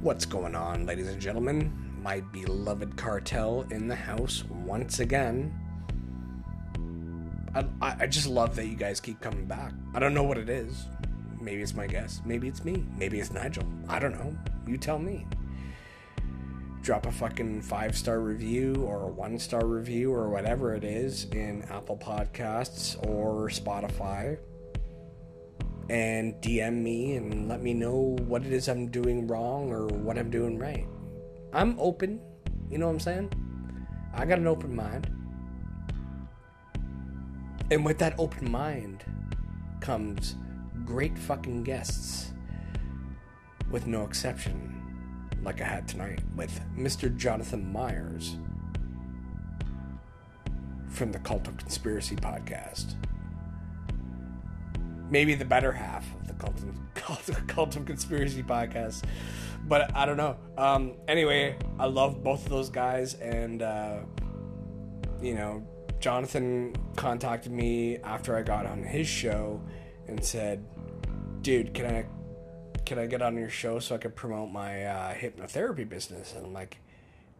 What's going on, ladies and gentlemen? My beloved cartel in the house once again. I, I just love that you guys keep coming back. I don't know what it is. Maybe it's my guess. Maybe it's me. Maybe it's Nigel. I don't know. You tell me. Drop a fucking five star review or a one star review or whatever it is in Apple Podcasts or Spotify and DM me and let me know what it is I'm doing wrong or what I'm doing right. I'm open, you know what I'm saying? I got an open mind. And with that open mind comes great fucking guests, with no exception, like I had tonight with Mr. Jonathan Myers from the Cult of Conspiracy podcast maybe the better half of the cult of, cult of, cult of conspiracy podcast but i don't know. Um anyway i love both of those guys and uh you know jonathan contacted me after i got on his show and said dude can i can i get on your show so i can promote my uh, hypnotherapy business? And i'm like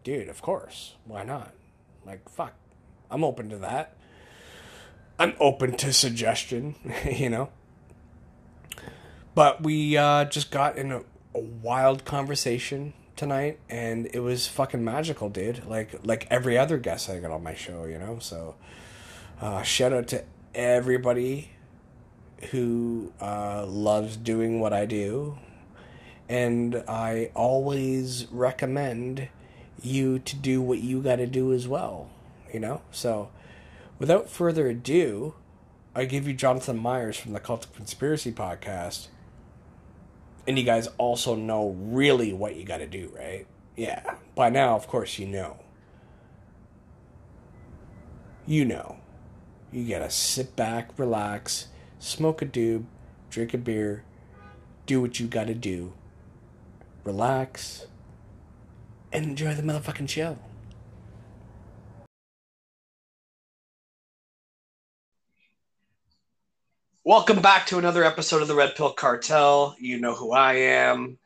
dude of course. Why not? Like fuck. I'm open to that. I'm open to suggestion, you know. But we uh, just got in a, a, wild conversation tonight, and it was fucking magical, dude. Like like every other guest I got on my show, you know. So uh, shout out to everybody who uh, loves doing what I do, and I always recommend you to do what you got to do as well, you know. So without further ado, I give you Jonathan Myers from the Cult of Conspiracy podcast and you guys also know really what you got to do, right? Yeah. By now, of course, you know. You know. You got to sit back, relax, smoke a doob, drink a beer, do what you got to do, relax, and enjoy the motherfucking show. Welcome back to another episode of the Red Pill Cartel. You know who I am,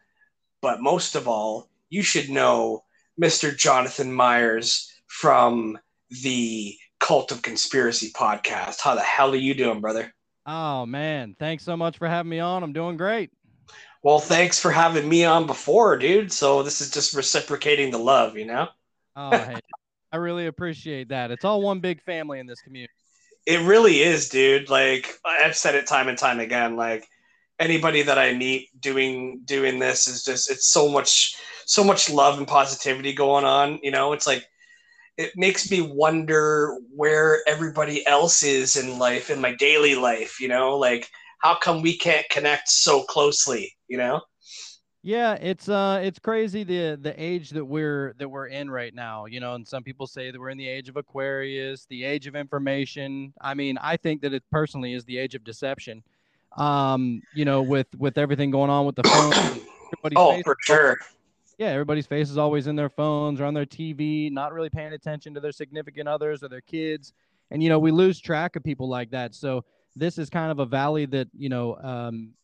but most of all, you should know Mr. Jonathan Myers from the Cult of Conspiracy podcast. How the hell are you doing, brother? Oh, man. Thanks so much for having me on. I'm doing great. Well, thanks for having me on before, dude. So this is just reciprocating the love, you know? Oh, hey, I really appreciate that. It's all one big family in this community. It really is, dude. Like I've said it time and time again. Like anybody that I meet doing doing this is just it's so much so much love and positivity going on. You know, it's like it makes me wonder where everybody else is in life in my daily life. You know, like how come we can't connect so closely? You know. Yeah, it's uh it's crazy the the age that we're that we're in right now, you know, and some people say that we're in the age of Aquarius, the age of information. I mean, I think that it personally is the age of deception. Um, you know, with with everything going on with the phone. oh, for sure. Yeah, everybody's face is always in their phones or on their TV, not really paying attention to their significant others or their kids. And you know, we lose track of people like that. So this is kind of a valley that, you know, um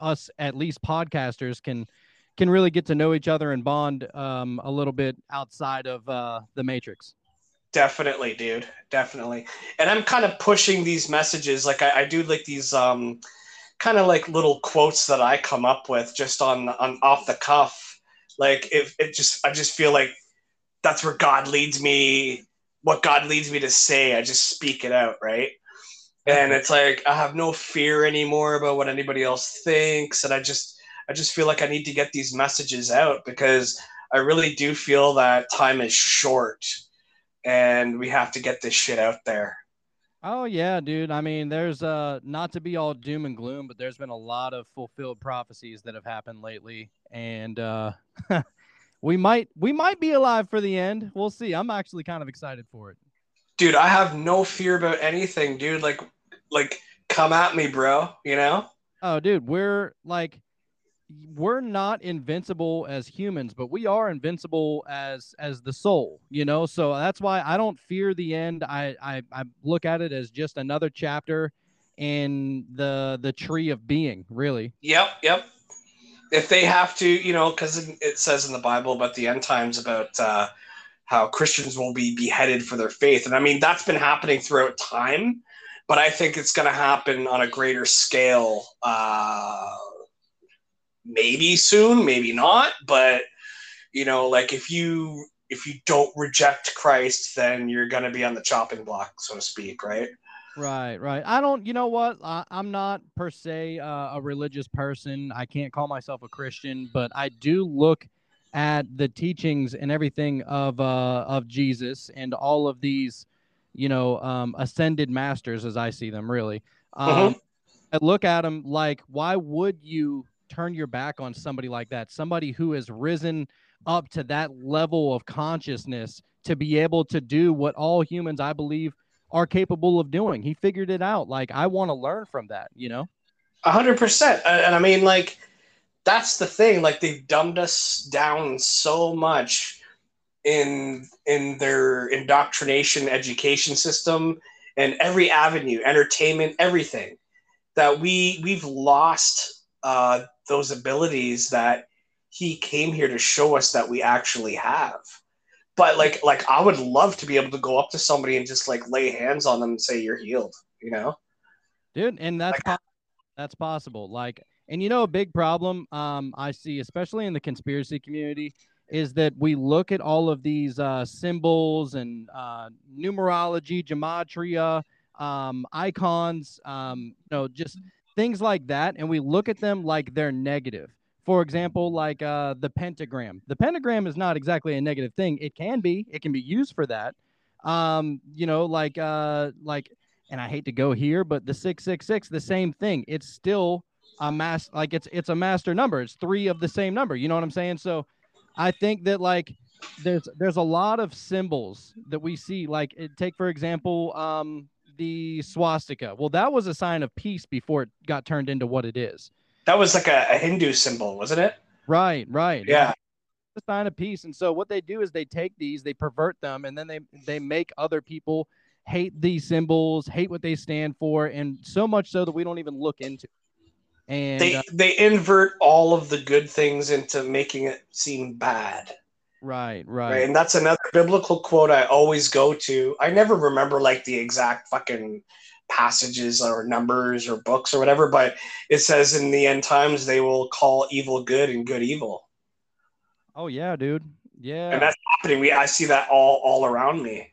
us at least podcasters can can really get to know each other and bond um, a little bit outside of uh, the matrix. Definitely dude. Definitely. And i'm kind of pushing these messages. Like i, I do like these um, kind of like little quotes that i come up with just on on off the cuff. Like if it just i just feel like that's where god leads me what god leads me to say. I just speak it out right? And it's like i have no fear anymore about what anybody else thinks. And i just i just feel like i need to get these messages out because i really do feel that time is short and we have to get this shit out there oh yeah dude i mean there's uh not to be all doom and gloom but there's been a lot of fulfilled prophecies that have happened lately and uh we might we might be alive for the end we'll see i'm actually kind of excited for it dude, I have no fear about anything, dude. Like, like, come at me, bro. You know? Oh, dude, we're like, we're not invincible as humans, but we are invincible as as the soul. You know, so that's why I don't fear the end. I I, I look at it as just another chapter in the the tree of being. Really. Yep. Yep. if they have to, you know, because it says in the Bible about the end times about uh, how Christians will be beheaded for their faith, and I mean that's been happening throughout time, but I think it's going to happen on a greater scale. Uh, maybe soon, maybe not, but you know, like if you if you don't reject Christ, then you're going to be on the chopping block, so to speak, right? Right, right. I don't, you know what? I, am not per se uh, a religious person. I can't call myself a Christian, but I do look at the teachings and everything of uh, of Jesus and all of these, you know, um, ascended masters as I see them. Really, um, mm-hmm. I look at them like, why would you turn your back on somebody like that? Somebody who has risen up to that level of consciousness to be able to do what all humans, I believe are capable of doing. He figured it out. Like I want to learn from that, you know? A hundred percent. And I mean, like, that's the thing. Like they've dumbed us down so much in in their indoctrination education system and every avenue, entertainment, everything, that we we've lost uh, those abilities that he came here to show us that we actually have but like like I would love to be able to go up to somebody and just like lay hands on them and say you're healed, you know? Dude, and that's like, po- that's possible. Like and you know a big problem um I see especially in the conspiracy community is that we look at all of these uh, symbols and uh, numerology, gematria, um, icons, um, you know, just things like that, and we look at them like they're negative for example, like uh, the pentagram. The pentagram is not exactly a negative thing. It can be. It can be used for that. Um, you know, like uh, like, and I hate to go here, but the six six six, the same thing. It's still a mass. Like it's it's a master number. It's three of the same number. You know what I'm saying? So, I think that like there's there's a lot of symbols that we see. Like take for example, um, the swastika. Well, that was a sign of peace before it got turned into what it is. That was like a, a Hindu symbol, wasn't it? Right, right. Yeah. The sign of peace. And so what they do is they take these, they pervert them, and then they they make other people hate these symbols, hate what they stand for, and so much so that we don't even look into. And they uh, they invert all of the good things into making it seem bad. Right, right, right. And that's another biblical quote I always go to. I never remember like the exact fucking passages or numbers or books or whatever, but it says in the end times they will call evil good and good evil. Oh yeah, dude. Yeah. And that's happening. We I see that all all around me.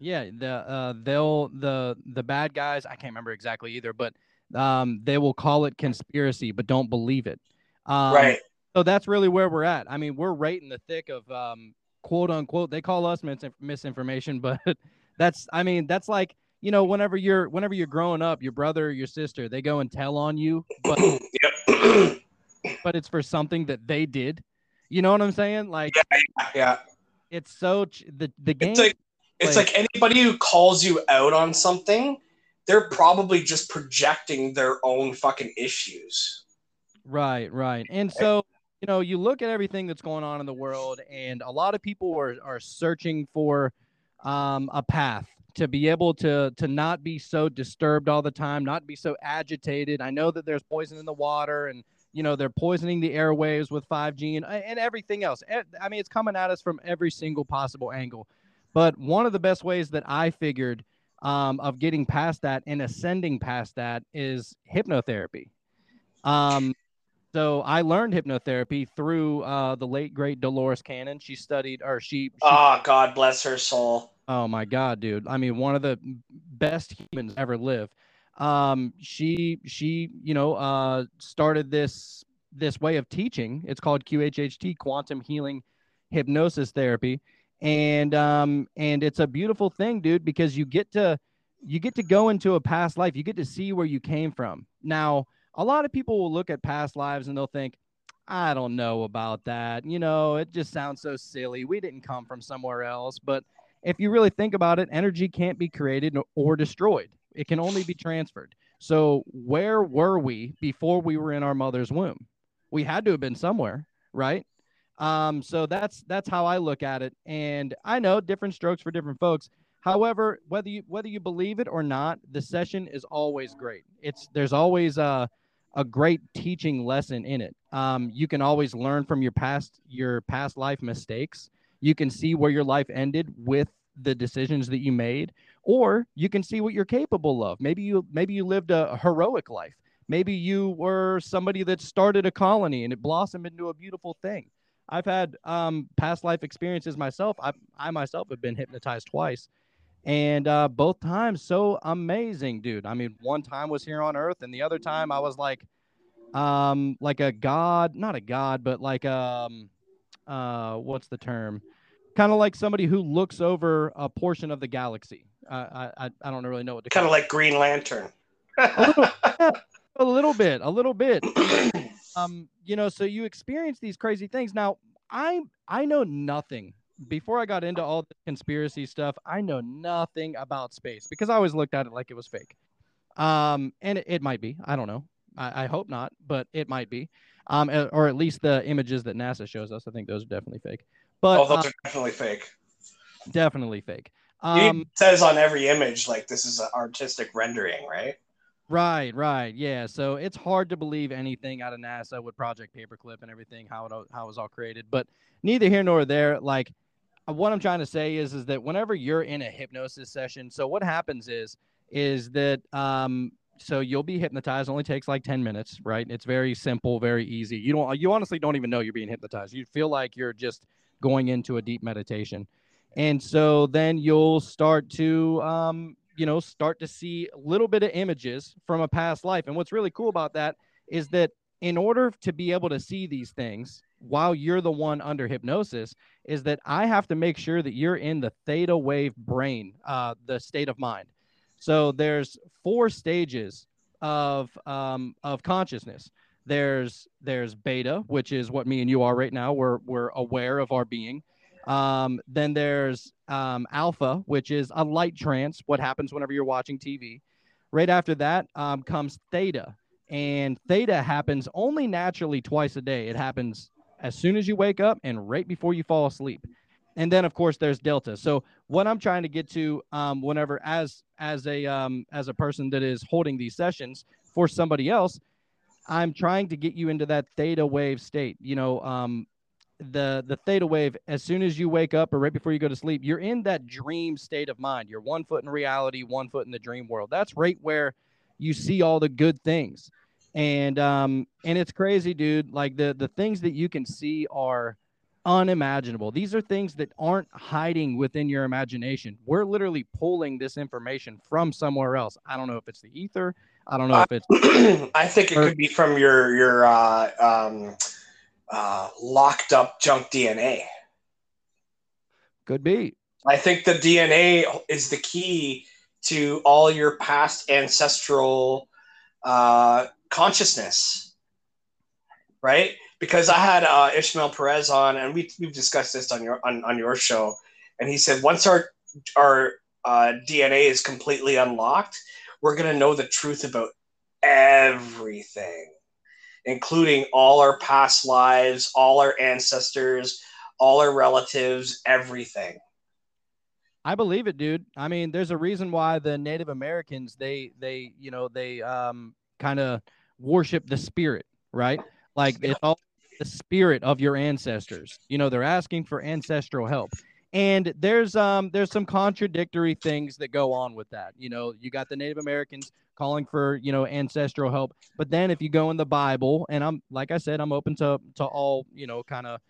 Yeah, the uh they'll the the bad guys, I can't remember exactly either, but um they will call it conspiracy but don't believe it. Um, right. So that's really where we're at. I mean, we're right in the thick of um quote unquote they call us mis- misinformation, but that's I mean, that's like you know, whenever you're whenever you're growing up, your brother or your sister, they go and tell on you, but but it's for something that they did. You know what I'm saying? Like yeah, yeah. It's so ch- the the game It's like it's like anybody who calls you out on something, they're probably just projecting their own fucking issues. Right, right. And so, you know, you look at everything that's going on in the world and a lot of people are are searching for um, a path to be able to to not be so disturbed all the time, not be so agitated. I know that there's poison in the water and you know they're poisoning the airwaves with 5G and and everything else. I mean, it's coming at us from every single possible angle. But one of the best ways that I figured um, of getting past that and ascending past that is hypnotherapy. Um, so I learned hypnotherapy through uh, the late great Dolores Cannon. She studied, or she, she. Oh God bless her soul. Oh my God, dude! I mean, one of the best humans ever live. Um, she she you know uh started this this way of teaching. It's called QHHT, Quantum Healing Hypnosis Therapy, and um and it's a beautiful thing, dude, because you get to you get to go into a past life. You get to see where you came from. Now a lot of people will look at past lives and they'll think, I don't know about that. You know, it just sounds so silly. We didn't come from somewhere else. But if you really think about it, energy can't be created or destroyed, it can only be transferred. So, where were we before we were in our mother's womb? We had to have been somewhere, right? Um, so that's that's how I look at it. And I know different strokes for different folks. However, whether you whether you believe it or not, the session is always great. It's there's always uh a great teaching lesson in it. Um, you can always learn from your past your past life mistakes. You can see where your life ended with the decisions that you made, or you can see what you're capable of. Maybe you maybe you lived a heroic life. Maybe you were somebody that started a colony and it blossomed into a beautiful thing. I've had um, past life experiences myself. I, I myself have been hypnotized twice, and uh, both times so amazing, dude. I mean, one time was here on Earth, and the other time I was like, um, like a god, not a god, but like um, uh, what's the term? Kind of like somebody who looks over a portion of the galaxy. Uh, I, I don't really know what to kind of like Green Lantern. a, little, yeah, a little bit, a little bit. um, you know, so you experience these crazy things. Now, I I know nothing before I got into all the conspiracy stuff. I know nothing about space because I always looked at it like it was fake. Um, and it, it might be. I don't know. I, I, hope not, but it might be. Um, or at least the images that NASA shows us. I think those are definitely fake. But oh, those uh, are definitely fake. Definitely fake. Um, it says on every image like this is an artistic rendering, right? Right, right, yeah. So it's hard to believe anything out of NASA with Project Paperclip and everything, how it how it was all created. But neither here nor there. Like, what I'm trying to say is, is that whenever you're in a hypnosis session, so what happens is, is that um, so you'll be hypnotized. Only takes like ten minutes, right? It's very simple, very easy. You don't, you honestly don't even know you're being hypnotized. You feel like you're just going into a deep meditation, and so then you'll start to um, you know, start to see a little bit of images from a past life. And what's really cool about that is that in order to be able to see these things while you're the one under hypnosis, is that I have to make sure that you're in the theta wave brain, uh, the state of mind. So there's four stages of um, of consciousness. There's there's beta, which is what me and you are right now. We're we're aware of our being. Um, then there's um, alpha, which is a light trance, what happens whenever you're watching TV. Right after that um, comes theta. And theta happens only naturally twice a day. It happens as soon as you wake up and right before you fall asleep. And then, of course, there's delta. So what I'm trying to get to, um, whenever as as a um, as a person that is holding these sessions for somebody else, I'm trying to get you into that theta wave state. You know, um, the the theta wave as soon as you wake up or right before you go to sleep you're in that dream state of mind you're one foot in reality one foot in the dream world that's right where you see all the good things and um and it's crazy dude. Like the the things that you can see are unimaginable. These are things that aren't hiding within your imagination. We're literally pulling this information from somewhere else. I don't know if it's the ether. I don't know if it's i think it could be from your your uh um uh, locked up junk DNA. Could be. I think the DNA is the key to all your past ancestral uh, consciousness, right? Because I had uh, Ishmael Perez on, and we we've discussed this on your on, on your show, and he said once our our uh, DNA is completely unlocked, we're gonna know the truth about everything including all our past lives, all our ancestors, all our relatives, everything. I believe it, dude. I mean, there's a reason why the Native Americans they they you know they um kind of worship the spirit, right? Like it's all the spirit of your ancestors. You know, they're asking for ancestral help. And there's um there's some contradictory things that go on with that. You know, you got the Native Americans calling for you know ancestral help but then if you go in the bible and i'm like i said i'm open to to all you know kind of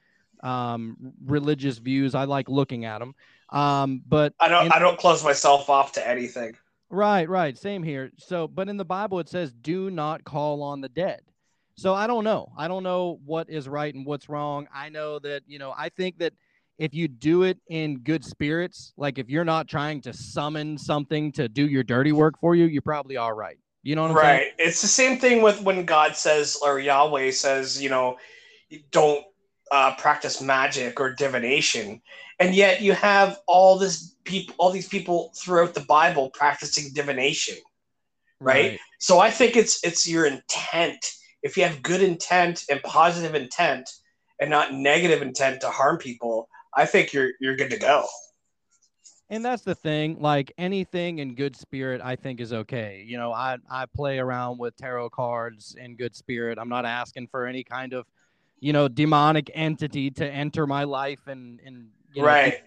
um religious views i like looking at them um but i don't in, i don't close myself off to anything right right same here so but in the bible it says do not call on the dead so i don't know i don't know what is right and what's wrong i know that you know i think that if you do it in good spirits, like if you're not trying to summon something to do your dirty work for you, you're probably all right. You know what I'm right. saying? It's the same thing with when God says or Yahweh says, you know, don't uh, practice magic or divination, and yet you have all this people, all these people throughout the Bible practicing divination, right? right? So I think it's it's your intent. If you have good intent and positive intent, and not negative intent to harm people, I think you're you're good to go. and that's the thing like anything in good spirit i think is okay you know i i play around with tarot cards in good spirit i'm not asking for any kind of you know demonic entity to enter my life and and you know, right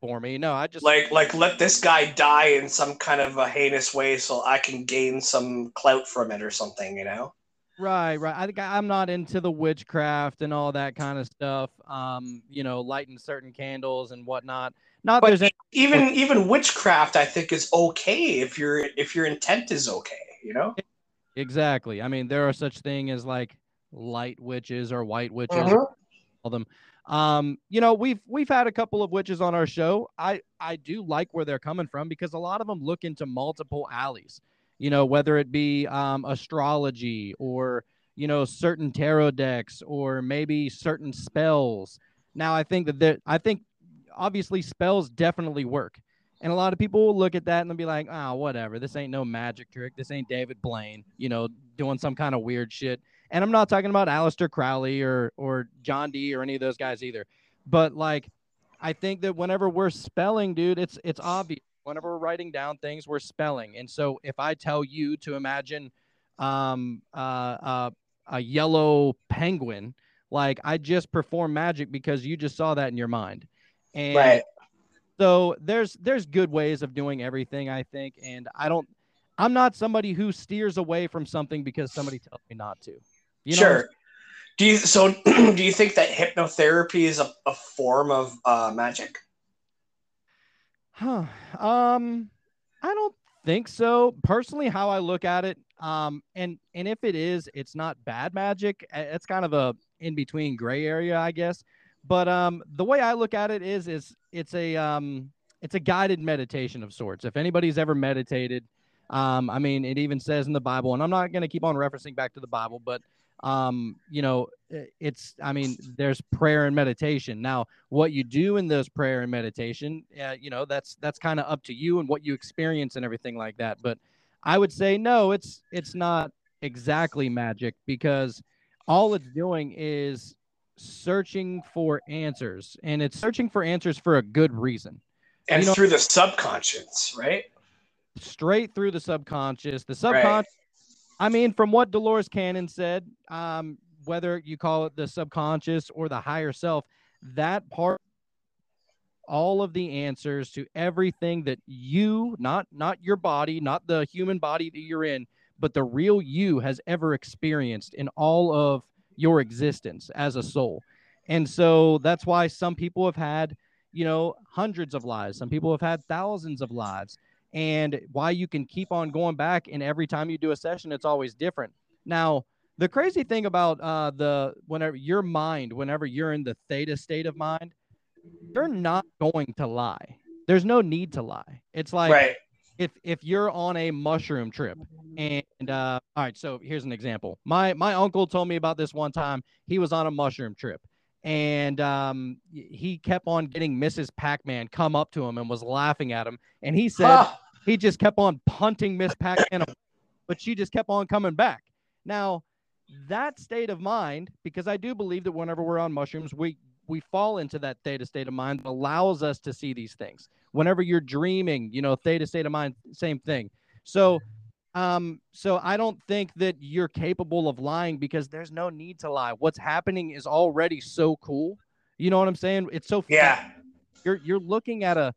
for me no i just like like let this guy die in some kind of a heinous way so i can gain some clout from it or something you know Right, right. I think I'm not into the witchcraft and all that kind of stuff. Um, you know, lighting certain candles and whatnot. Not But there's any, even even witchcraft i think is okay if your if your intent is okay you know exactly. I mean, there are such thing as like light witches or white witches, Mhm. call them. Um, you know, we've we've had a couple of witches on our show. I I do like where they're coming from because a lot of them look into multiple alleys. You know, whether it be um, astrology or you know certain tarot decks or maybe certain spells. Now, I think that there, I think obviously spells definitely work, and a lot of people will look at that and they'll be like, "Ah, whatever. This ain't no magic trick. This ain't David Blaine. You know, doing some kind of weird shit." And I'm not talking about Aleister Crowley or or John Dee or any of those guys either. But like I think that whenever we're spelling, dude, it's it's obvious. Whenever we're writing down things, we're spelling. And so if I tell you to imagine um uh, uh a yellow penguin, like I just perform magic because you just saw that in your mind. And right so there's there's good ways of doing everything, I think. And I don't I'm not somebody who steers away from something because somebody tells me not to. You know sure do you so do you think that hypnotherapy is a, a form of uh, magic Huh. Um, I don't think so. Personally, how I look at it, um, and and if it is, it's not bad magic. It's kind of a in between gray area, I guess. But um, the way I look at it is, is it's a um, it's a guided meditation of sorts. If anybody's ever meditated, um, I mean, it even says in the Bible, and I'm not going to keep on referencing back to the Bible, but um, you know, it's I mean, there's prayer and meditation. Now, what you do in those prayer and meditation, uh, you know, that's that's kind of up to you and what you experience and everything like that. But I would say no, it's it's not exactly magic because all it's doing is searching for answers, and it's searching for answers for a good reason. and You know- through the subconscious right straight through the subconscious. The subconscious, I mean, from what Dolores Cannon said, um, whether you call it the subconscious or the higher self, that part, all of the answers to everything that you, not not your body, not the human body that you're in, but the real you has ever experienced in all of your existence as a soul. And so that's why some people have had, you know, hundreds of lives. Some people have had thousands of lives and why you can keep on going back and every time you do a session it's always different. Now the crazy thing about uh the whenever your mind whenever you're in the theta state of mind you're not going to lie. There's no need to lie. It's like right. if if you're on a mushroom trip and uh all right so here's an example. My my uncle told me about this one time. He was on a mushroom trip and um he kept on getting mrs pac-man come up to him and was laughing at him. And he said. He just kept on punting Miss Pac-Man, but she just kept on coming back. Now, that state of mind, because I do believe that whenever we're on mushrooms, we we fall into that theta state of mind that allows us to see these things. Whenever you're dreaming, you know, theta state of mind, same thing. So, um, so I don't think that you're capable of lying because there's no need to lie. What's happening is already so cool. You know what I'm saying? It's so yeah you're you're looking at a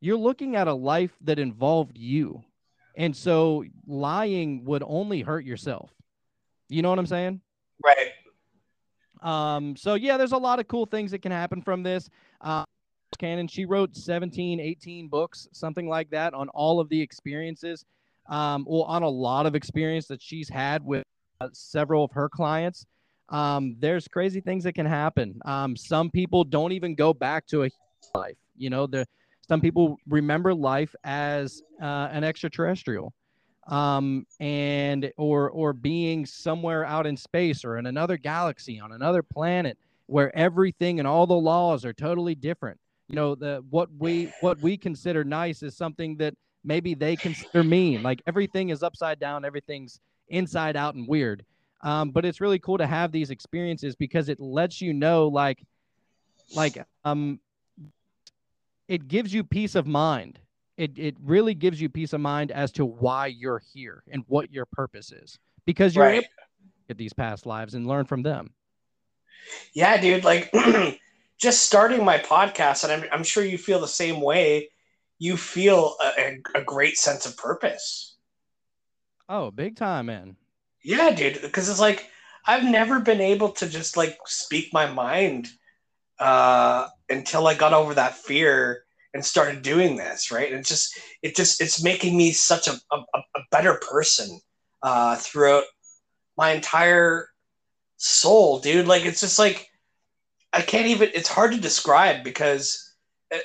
you're looking at a life that involved you. And so lying would only hurt yourself. You know what i'm saying? Right. Um so yeah there's a lot of cool things that can happen from this. Uh Cannon, she wrote 17 18 books something like that on all of the experiences. Um well on a lot of experience that she's had with uh, several of her clients. Um there's crazy things that can happen. Um some people don't even go back to a life you know? The some people remember life as uh, an extraterrestrial um, and or or being somewhere out in space or in another galaxy on another planet where everything and all the laws are totally different. You know the what we what we consider nice is something that maybe they consider mean. Like everything is upside down everything's inside out and weird. Um, but it's really cool to have these experiences because it lets you know like like um it gives you peace of mind. It it really gives you peace of mind as to why you're here and what your purpose is because you're Right. able to at these past lives and learn from them. Yeah, dude. Like, just starting my podcast, and I'm, I'm sure you feel the same way. You feel a, a, a great sense of purpose. Oh, big time, man. Yeah, dude. Because it's like I've never been able to just like speak my mind uh, until I got over that fear and started doing this. Right, and it's just it just it's making me such a a, a better person uh, throughout my entire soul, dude. Like it's just like I can't even. It's hard to describe because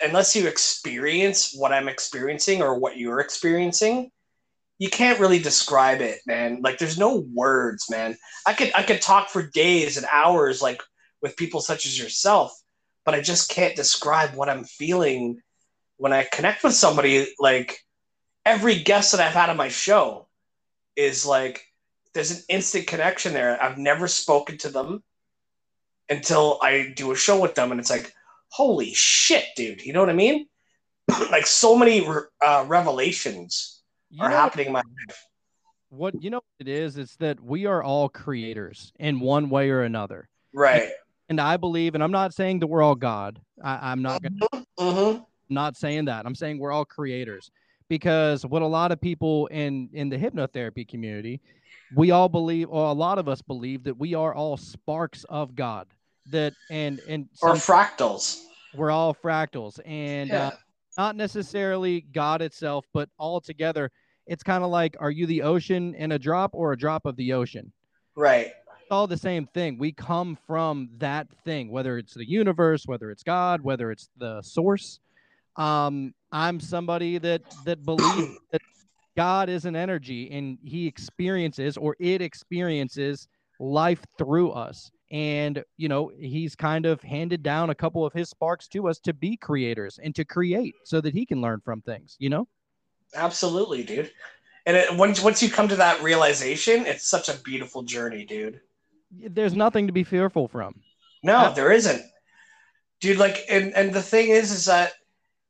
unless you experience what I'm experiencing or what you're experiencing, you can't really describe it, man. Like there's no words, man. I could I could talk for days and hours, like with people such as yourself, but I just can't describe what I'm feeling when I connect with somebody. Like every guest that I've had on my show is like there's an instant connection there. I've never spoken to them until I do a show with them, and it's like, holy shit, dude. You know what I mean? like so many uh, revelations You are happening in my life. what you know what it is? It's that we are all creators in one way or another. Right. And I believe, and I'm not saying that we're all God. I, I'm not gonna Mm-hmm. not saying that. I'm saying we're all creators because what a lot of people in in the hypnotherapy community, we all believe, or a lot of us believe that we are all sparks of God. That and and Or fractals. we're all fractals, and Yeah. uh, not necessarily God itself, but all together. It's kind of like, are you the ocean in a drop or a drop of the ocean? right. All the same thing. We come from that thing, whether it's the universe, whether it's God, whether it's the source. Um, I'm somebody that that believes that God is an energy and he experiences or it experiences life through us. And you know, he's kind of handed down a couple of his sparks to us to be creators and to create so that he can learn from things, you know? Absolutely, dude. And it, once once you come to that realization, it's such a beautiful journey, dude. There's nothing to be fearful from. No, there isn't, dude. Like, and and the thing is, is that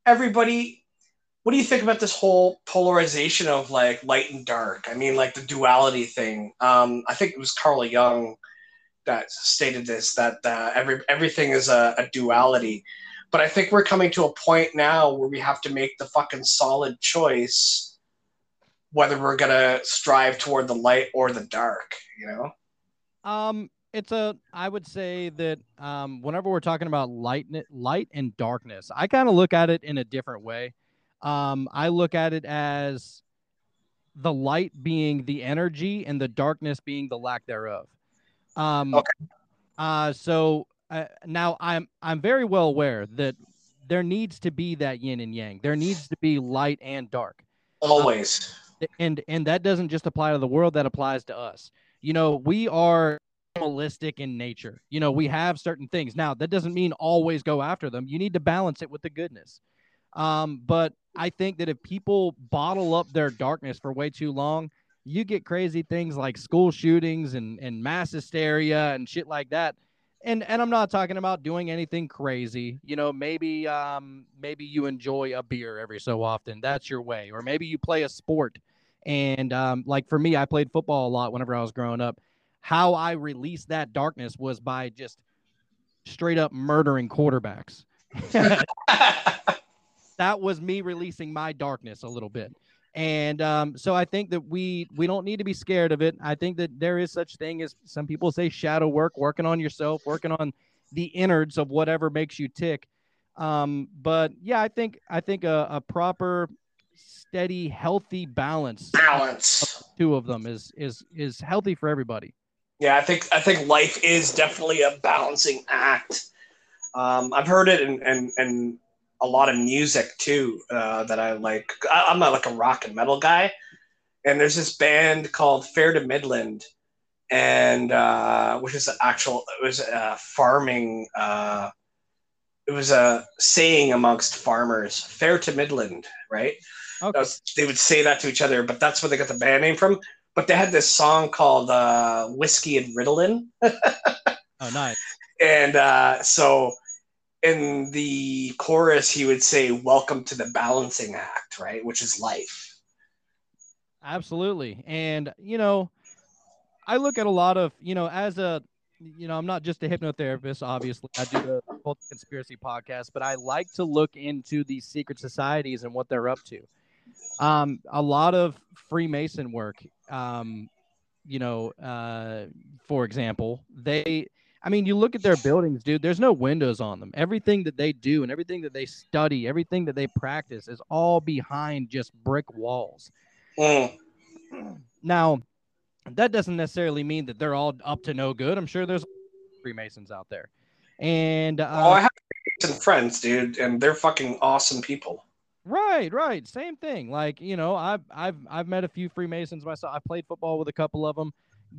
everybody. What do you think about this whole polarization of like light and dark? I mean, like the duality thing. Um, I think it was Carl Jung that stated this that uh, every everything is a, a duality. But I think we're coming to a point now where we have to make the fucking solid choice whether we're gonna strive toward the light or the dark. You know? Um, it's a. I would say that um, whenever we're talking about light, light and darkness, I kind of look at it in a different way. Um, I look at it as the light being the energy and the darkness being the lack thereof. Um, Okay. Uh, so uh, now I'm I'm very well aware that there needs to be that yin and yang. There needs to be light and dark Always. and and that doesn't just apply to the world that applies to us you know we are animalistic in nature you know we have certain things now that doesn't mean always go after them you need to balance it with the goodness um but i think that if people bottle up their darkness for way too long you get crazy things like school shootings and and mass hysteria and shit like that and and I'm not talking about doing anything crazy. You know, maybe um maybe you enjoy a beer every so often. That's your way. Or maybe you play a sport. And um like for me, I played football a lot whenever I was growing up. How I released that darkness was by just straight up murdering quarterbacks. that was me releasing my darkness a little bit. And um, so I think that we we don't need to be scared of it. I think that there is such thing as some people say shadow work, working on yourself, working on the innards of whatever makes you tick. Um, but yeah, I think I think a, a proper, steady, healthy balance, Balance. two of them is is is healthy for everybody. Yeah, I think I think life is definitely a balancing act. Um, I've heard it in, in, in a lot of music too uh, that I like. I, I'm not like a rock and metal guy, and there's this band called Fair to Midland, and uh, which is an actual it was a farming. Uh, it was a saying amongst farmers, "Fair to Midland," right? Okay. That was- they would say that to each other, but that's where they got the band name from. But they had this song called uh, "Whiskey and Ritalin," Oh, nice. and uh, so in the chorus he would say welcome to the balancing act right which is life Absolutely. And, you know, I look at a lot of, you know, as a, you know, I'm not just a hypnotherapist, obviously. I do the Cult Conspiracy podcast, but I like to look into these secret societies and what they're up to. Um, a lot of Freemason work, um, you know, uh, for example, they, I mean, you look at their buildings, dude, there's no windows on them. Everything that they do and everything that they study, everything that they practice is all behind just brick walls. Mm. Now, that doesn't necessarily mean that they're all up to no good. I'm sure there's Freemasons out there. And uh, oh i have some friends dude and they're fucking awesome people right, right, same thing. Like, you know, I've I've I've met a few Freemasons myself. I played football with a couple of them.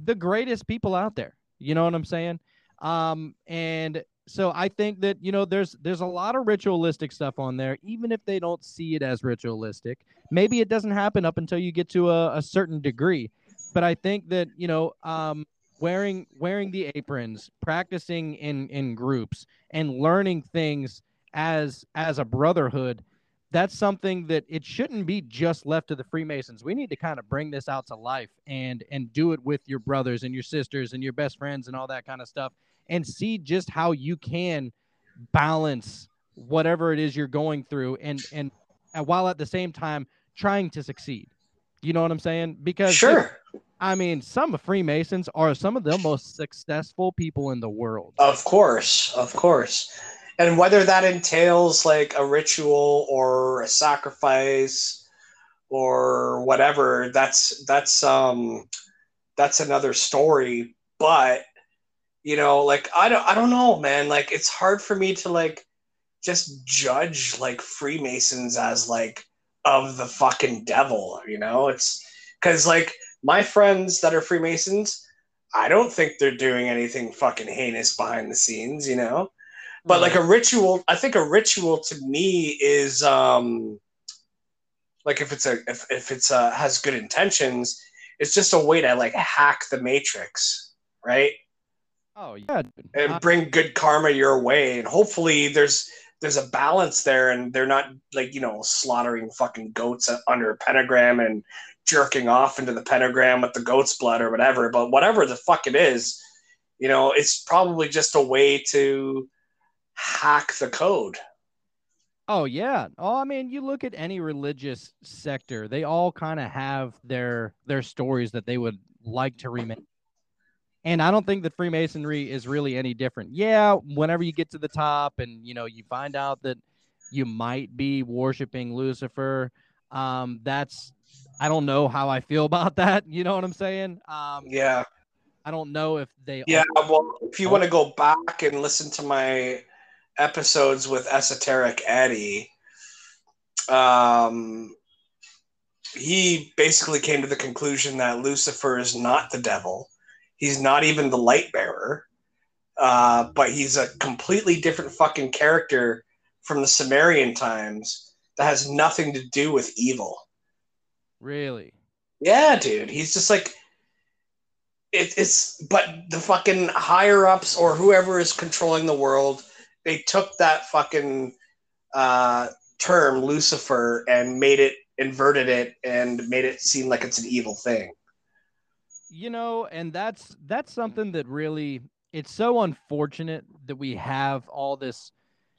The greatest people out there. You know what I'm saying? Um, and so I think that you know there's there's a lot of ritualistic stuff on there, even if they don't see it as ritualistic. Maybe it doesn't happen up until you get to a, a certain degree, but I think that you know um, wearing wearing the aprons, practicing in in groups, and learning things as as a brotherhood. That's something that it shouldn't be just left to the Freemasons. We need to kind of bring this out to life and and do it with your brothers and your sisters and your best friends and all that kind of stuff and see just how you can balance whatever it is you're going through and and, and while at the same time trying to succeed. You know what i'm saying? Because sure. i mean some freemasons are some of the most successful people in the world. Of course of course and whether that entails like a ritual or a sacrifice or whatever that's that's um that's another story. But you know like i don't i don't know man. Like it's hard for me to like just judge like freemasons as like of the fucking devil you know? It's because like my friends that are freemasons i don't think they're doing anything fucking heinous behind the scenes you know but like a ritual i think a ritual to me is um like if it's a if, if it's uh has good intentions it's just a way to like hack the matrix right? Oh yeah and uh, bring good karma your way and hopefully there's there's a balance there and they're not like you know slaughtering fucking goats under a pentagram and jerking off into the pentagram with the goat's blood or whatever but whatever the fuck it is you know it's probably just a way to hack the code oh yeah oh i mean you look at any religious sector they all kind of have their their stories that they would like to remake and I don't think that Freemasonry is really any different. Yeah, whenever you get to the top and you know you find out that you might be worshiping Lucifer, um, that's I don't know how I feel about that. You know what I'm saying? Um, yeah. I don't know if they. Yeah, are- well, if you want to go back and listen to my episodes with Esoteric Eddie, um, he basically came to the conclusion that Lucifer is not the devil He's not even the light bearer, uh, but he's a completely different fucking character from the Sumerian times that has nothing to do with evil. Really? Yeah, dude. He's just like it, it's. But the fucking higher ups or whoever is controlling the world, they took that fucking uh, term Lucifer and made it inverted it and made it seem like it's an evil thing. You know, and that's that's something that really it's so unfortunate that we have all this,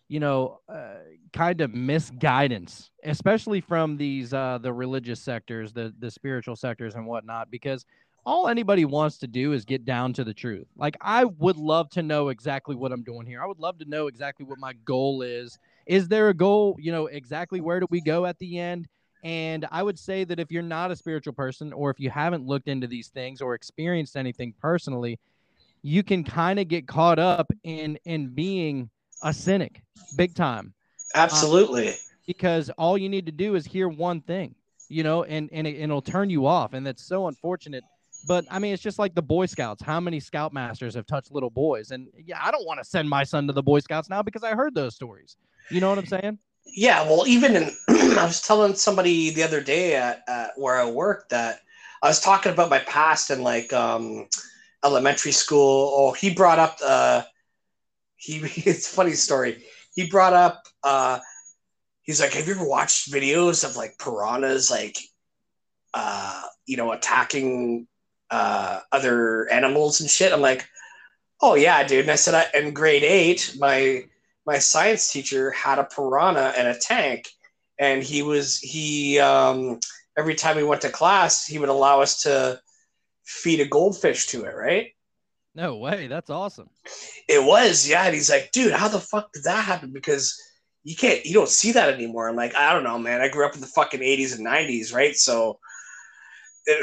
you know, uh, kind of misguidance, especially from these uh, the religious sectors, the the spiritual sectors, and whatnot, because all anybody wants to do is get down to the truth. Like I would love to know exactly what I'm doing here. I would love to know exactly what my goal is. Is there a goal? You know, exactly where do we go at the end? And I would say that if you're not a spiritual person or if you haven't looked into these things or experienced anything personally, you can kind of get caught up in in being a cynic big time. Absolutely. Um, because all you need to do is hear one thing, you know, and and, it, and it'll turn you off and that's so unfortunate. But I mean, it's just like the Boy Scouts. How many Scoutmasters have touched little boys? And yeah, I don't want to send my son to the Boy Scouts now because I heard those stories. You know what I'm saying? Yeah, well, even in, I was telling somebody the other day at, at where I work that I was talking about my past and like um, elementary school. Oh, he brought up uh, he. It's a funny story. he brought up. uh He's like, "Have you ever watched videos of like piranhas, like, uh, you know, attacking uh other animals and shit?" I'm like, "Oh yeah, dude." And I said, I, "In grade eight, my my science teacher had a piranha and a tank, and he was he um every time we went to class, he would allow us to feed a goldfish to it, right?" No way. That's awesome. It was, yeah. And he's like, dude, how the fuck did that happen? Because you can't, you don't see that anymore. I'm like, I don't know, man. I grew up in the fucking 80s and 90s, right? So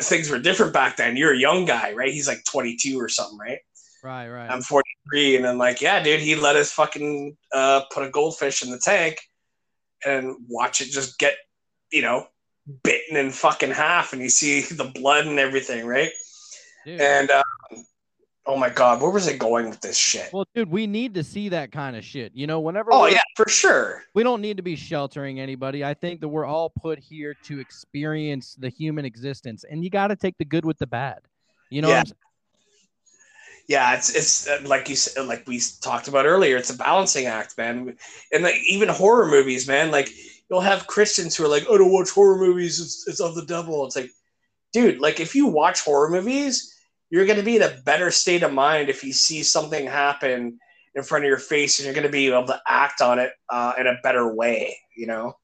things were different back then. You're a young guy, right? He's like 22 or something, right? Right, right. I'm 43, and I'm like, yeah, dude. He let us fucking uh, put a goldfish in the tank and watch it just get, you know, bitten in fucking half, and you see the blood and everything, right? Dude. And uh, oh my god, where was it going with this shit? well, dude, we need to see that kind of shit. You know, whenever Oh yeah, for sure. we don't need to be sheltering anybody. I think that we're all put here to experience the human existence, and you got to take the good with the bad. You know, what Yeah. Yeah, it's it's uh, like you said, like we talked about earlier. It's a balancing act, man. And like even horror movies, man. Like you'll have Christians who are like, "I don't watch horror movies. It's, it's of the devil." It's like, dude, like if you watch horror movies, you're going to be in a better state of mind if you see something happen in front of your face, and you're going to be able to act on it uh, in a better way. You know?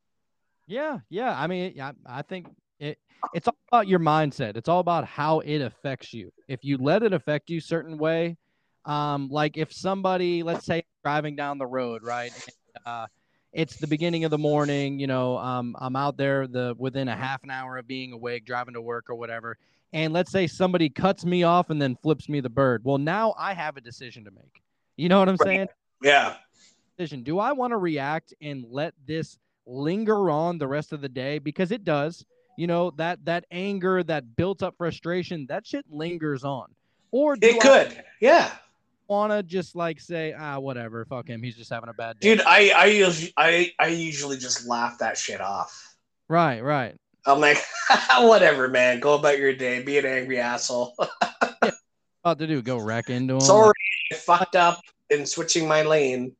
yeah, yeah. I mean, yeah, I think it. It's all about your mindset. It's all about how it affects you. If you let it affect you certain way, um, like if somebody, let's say, driving down the road, right? and, uh, it's the beginning of the morning. You know, um, I'm out there the within a half an hour of being awake, driving to work or whatever. And let's say somebody cuts me off and then flips me the bird. Well, now I have a decision to make. You know what I'm Right. saying? Yeah. decision. Do I want to react and let this linger on the rest of the day? Because it does. You know, that that anger, that built up frustration, that shit lingers on. Or do It could. Yeah. Want to just like say, ah, whatever, fuck him. He's just having a bad day. Dude, I I usually I, I usually just laugh that shit off. Right, right. I'm like, whatever, man. Go about your day. Be an angry asshole. About to do go wreck into him. Sorry, I fucked up in switching my lane.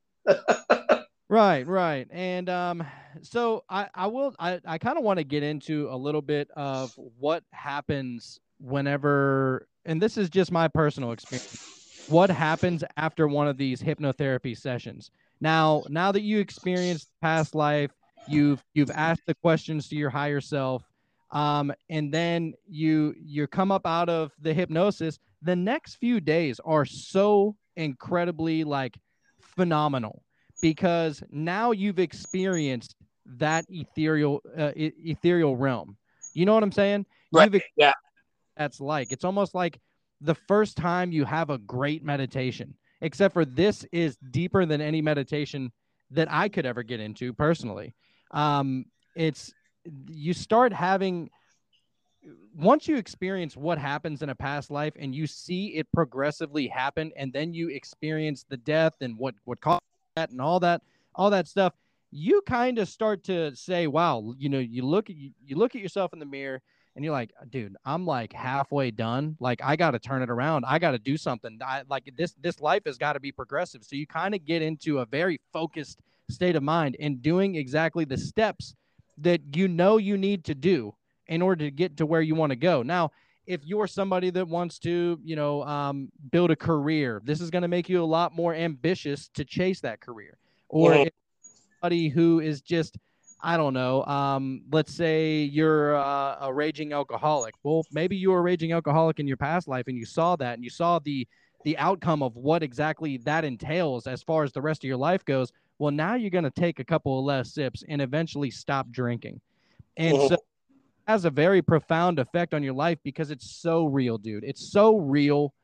Right, right. And um so I I will I I kind of want to get into a little bit of what happens whenever and this is just my personal experience. What happens after one of these hypnotherapy sessions? Now, now that you experienced past life, you've you've asked the questions to your higher self um and then you you come up out of the hypnosis, the next few days are so incredibly like phenomenal because now you've experienced that ethereal uh, e- ethereal realm. You know what I'm saying? Right, ex- yeah. That's like it's almost like the first time you have a great meditation. Except for this is deeper than any meditation that I could ever get into personally. Um, it's you start having once you experience what happens in a past life and you see it progressively happen and then you experience the death and what what caused that and all that all that stuff you kind of start to say wow you know you look you, you look at yourself in the mirror and you're like dude i'm like halfway done. Like i got to turn it around. I got to do something. I, like this this life has got to be progressive. So you kind of get into a very focused state of mind and doing exactly the steps that you know you need to do in order to get to where you want to go now if you're somebody that wants to, you know, um, build a career, this is going to make you a lot more ambitious to chase that career. Or if somebody who is just, I don't know, um, let's say you're uh, a raging alcoholic. Well, maybe you were a raging alcoholic in your past life, and you saw that, and you saw the the outcome of what exactly that entails as far as the rest of your life goes. Well, now you're going to take a couple of less sips and eventually stop drinking. And Mhm. so has a very profound effect on your life because it's so real, dude. It's so real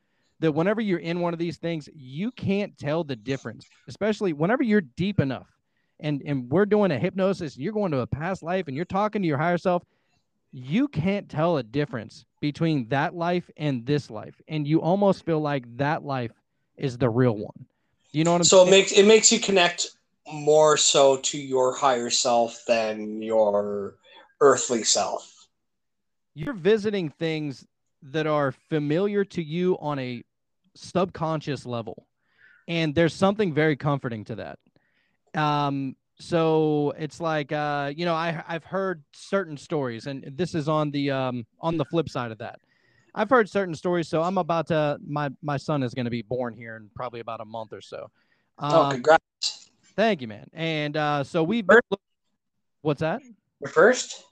that whenever you're in one of these things, you can't tell the difference, especially whenever you're deep enough. And and we're doing a hypnosis, you're going to a past life and you're talking to your higher self, you can't tell a difference between that life and this life. And you almost feel like that life is the real one. You know what I'm saying? So it makes it makes you connect more so to your higher self than your earthly self. you're visiting things that are familiar to you on a subconscious level and there's something very comforting to that um, so it's like uh, you know, I I've heard certain stories, and this is on the um on the flip side of that. I've heard certain stories, so I'm about to my my son is going to be born here in probably about a month or so. oh, Um, congrats. Thank you, man. And uh, so we've First- what's that? Your first?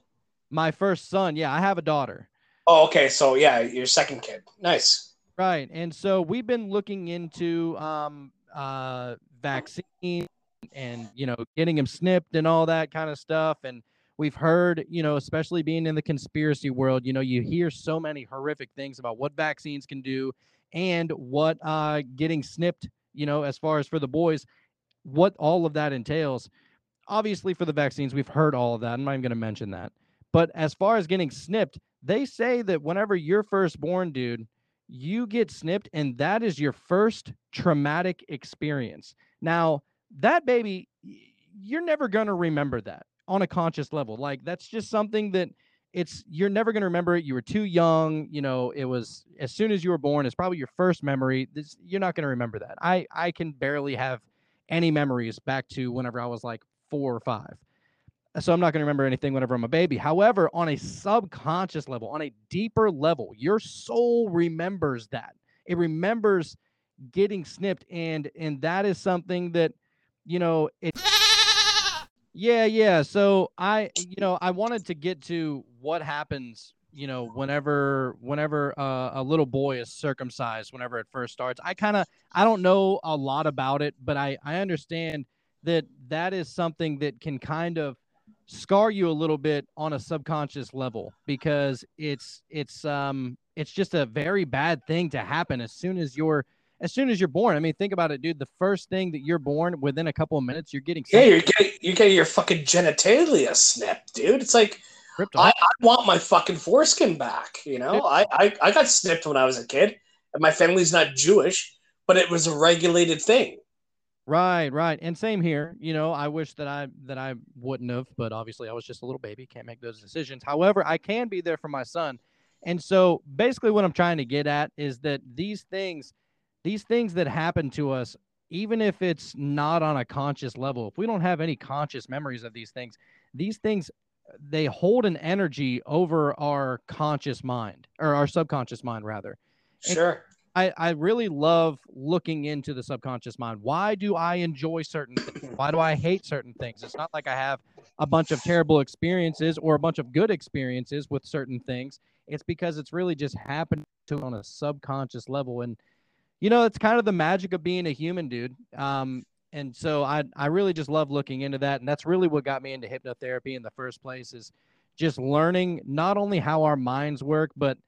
My first son. Yeah, I have a daughter. Oh, okay. So yeah, your second kid. Nice. Right. And so we've been looking into um, uh, vaccine and, you know, getting him snipped and all that kind of stuff. And we've heard, you know, especially being in the conspiracy world, you know, you hear so many horrific things about what vaccines can do and what uh, getting snipped, you know, as far as for the boys, what all of that entails. Obviously, for the vaccines, we've heard all of that. I'm not even going to mention that. But as far as getting snipped, they say that whenever you're first born, dude, you get snipped and that is your first traumatic experience. Now, that baby, you're never going to remember that on a conscious level. Like that's just something that it's you're never going to remember it. You were too young, you know, it was as soon as you were born, it's probably your first memory. This you're not going to remember that. I I can barely have any memories back to whenever I was like 4 or 5 so I'm not going to remember anything whenever I'm a baby. However, on a subconscious level, on a deeper level, your soul remembers that. It remembers getting snipped and and that is something that you know, it Yeah, yeah. So I you know, I wanted to get to what happens, you know, whenever whenever uh, a little boy is circumcised whenever it first starts. I kind of I don't know a lot about it, but I I understand that that is something that can kind of scar you a little bit on a subconscious level because it's it's um it's just a very bad thing to happen as soon as you're as soon as you're born. I mean, think about it, dude. The first thing that you're born within a couple of minutes, you're getting Yeah, you're getting you get your fucking genitalia snipped, dude. It's like ripped I. I want my fucking foreskin back. You know, I, I I got snipped when I was a kid, and my family's not Jewish, but it was a regulated thing. Right, right. And same here. You know, I wish that I that I wouldn't have, but obviously I was just a little baby, can't make those decisions. However, I can be there for my son. And so basically what I'm trying to get at is that these things these things that happen to us even if it's not on a conscious level, if we don't have any conscious memories of these things, these things they hold an energy over our conscious mind or our subconscious mind rather. And- Sure. I, I really love looking into the subconscious mind. Why do I enjoy certain things? Why do I hate certain things? It's not like I have a bunch of terrible experiences or a bunch of good experiences with certain things. It's because it's really just happened to on a subconscious level. And, you know, it's kind of the magic of being a human, dude. Um, and so I, I really just love looking into that. And that's really what got me into hypnotherapy in the first place is just learning not only how our minds work, but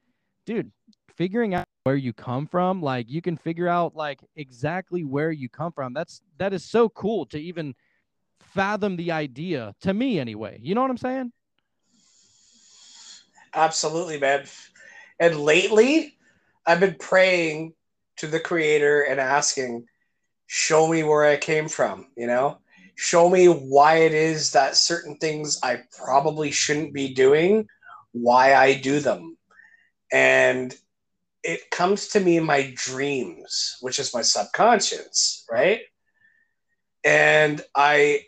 dude, figuring out where you come from like you can figure out like exactly where you come from that's that is so cool to even fathom the idea to me anyway you know what i'm saying Absolutely, man. And lately, I've been praying to the Creator and asking, show me where I came from, you know? Show me why it is that certain things I probably shouldn't be doing, why I do them. And it comes to me in my dreams, which is my subconscious, right? And I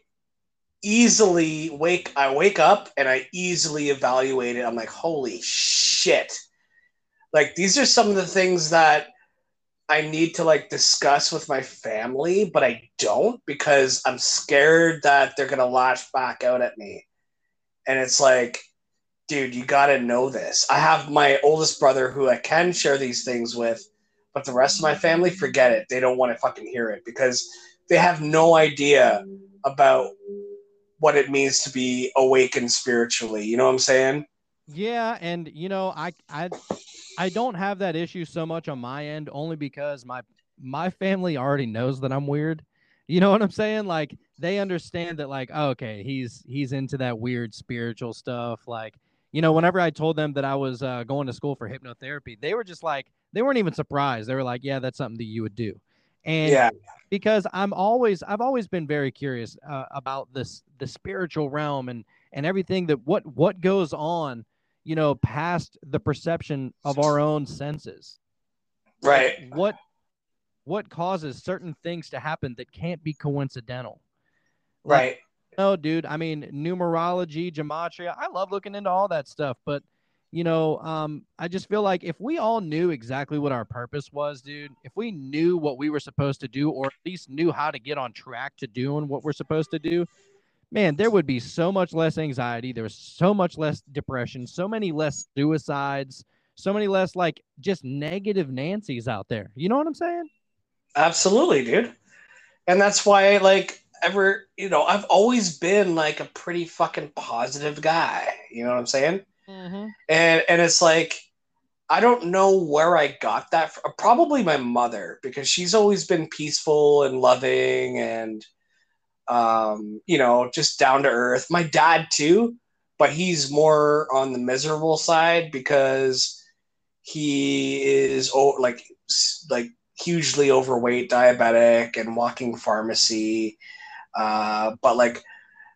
easily wake I wake up and I easily evaluate it. I'm like, holy shit. Like these are some of the things that I need to like discuss with my family, but I don't because I'm scared that they're gonna lash back out at me. And it's like, dude, you gotta know this. I have my oldest brother who I can share these things with, but the rest of my family, forget it. They don't want to fucking hear it because they have no idea about what it means to be awakened spiritually. You know what I'm saying? yeah and you know i i i don't have that issue so much on my end only because my my family already knows that i'm weird. You know what i'm saying? Like they understand that like oh, okay he's he's into that weird spiritual stuff. Like you know whenever i told them that i was uh, going to school for hypnotherapy they were just like they weren't even surprised. They were like yeah that's something that you would do. And yeah. because i'm always i've always been very curious uh, about this the spiritual realm and and everything that what what goes on you know past the perception of our own senses Right. what what causes certain things to happen that can't be coincidental Like, Right. no, dude. I mean, numerology, gematria. I love looking into all that stuff, but you know, um, I just feel like if we all knew exactly what our purpose was, dude, if we knew what we were supposed to do, or at least knew how to get on track to doing what we're supposed to do, man, there would be so much less anxiety. There was so much less depression, so many less suicides, so many less like just negative Nancy's out there. You know what I'm saying? Absolutely, dude. And that's why, like, ever, you know, I've always been like a pretty fucking positive guy. You know what I'm saying? Mm-hmm. And and it's like, I don't know where I got that from. Probably my mother, because she's always been peaceful and loving and, um, you know, just down to earth. My dad too, but he's more on the miserable side because he is oh like like hugely overweight, diabetic, and walking pharmacy. Uh, but like,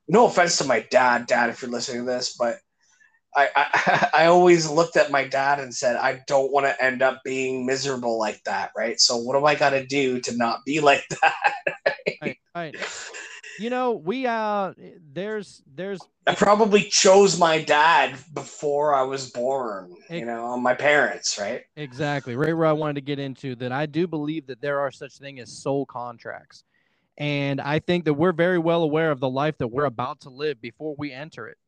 no offense to my dad, dad, if you're listening to this, but I, I I always looked at my dad and said, I don't want to end up being miserable like that, right? So what do I got to do to not be like that? Right, right. You know, we uh, there's there's I probably chose my dad before I was born, you know, my parents, right? Exactly. Right where I wanted to get into that I do believe that there are such thing as soul contracts. And I think that we're very well aware of the life that we're about to live before we enter it.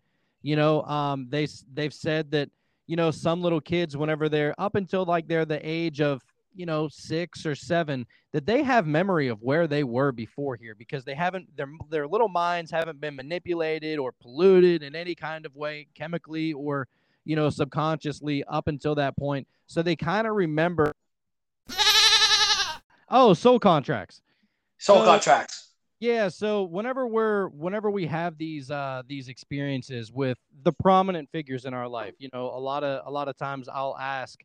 You know, um, they they've said that, you know, some little kids, whenever they're up until like they're the age of, you know, six or seven, that they have memory of where they were before here because they haven't their their little minds haven't been manipulated or polluted in any kind of way, chemically or you know, subconsciously up until that point. So they kind of remember. Oh, soul contracts. Soul So- contracts. Yeah, so whenever we're whenever we have these uh these experiences with the prominent figures in our life, you know, a lot of a lot of times I'll ask,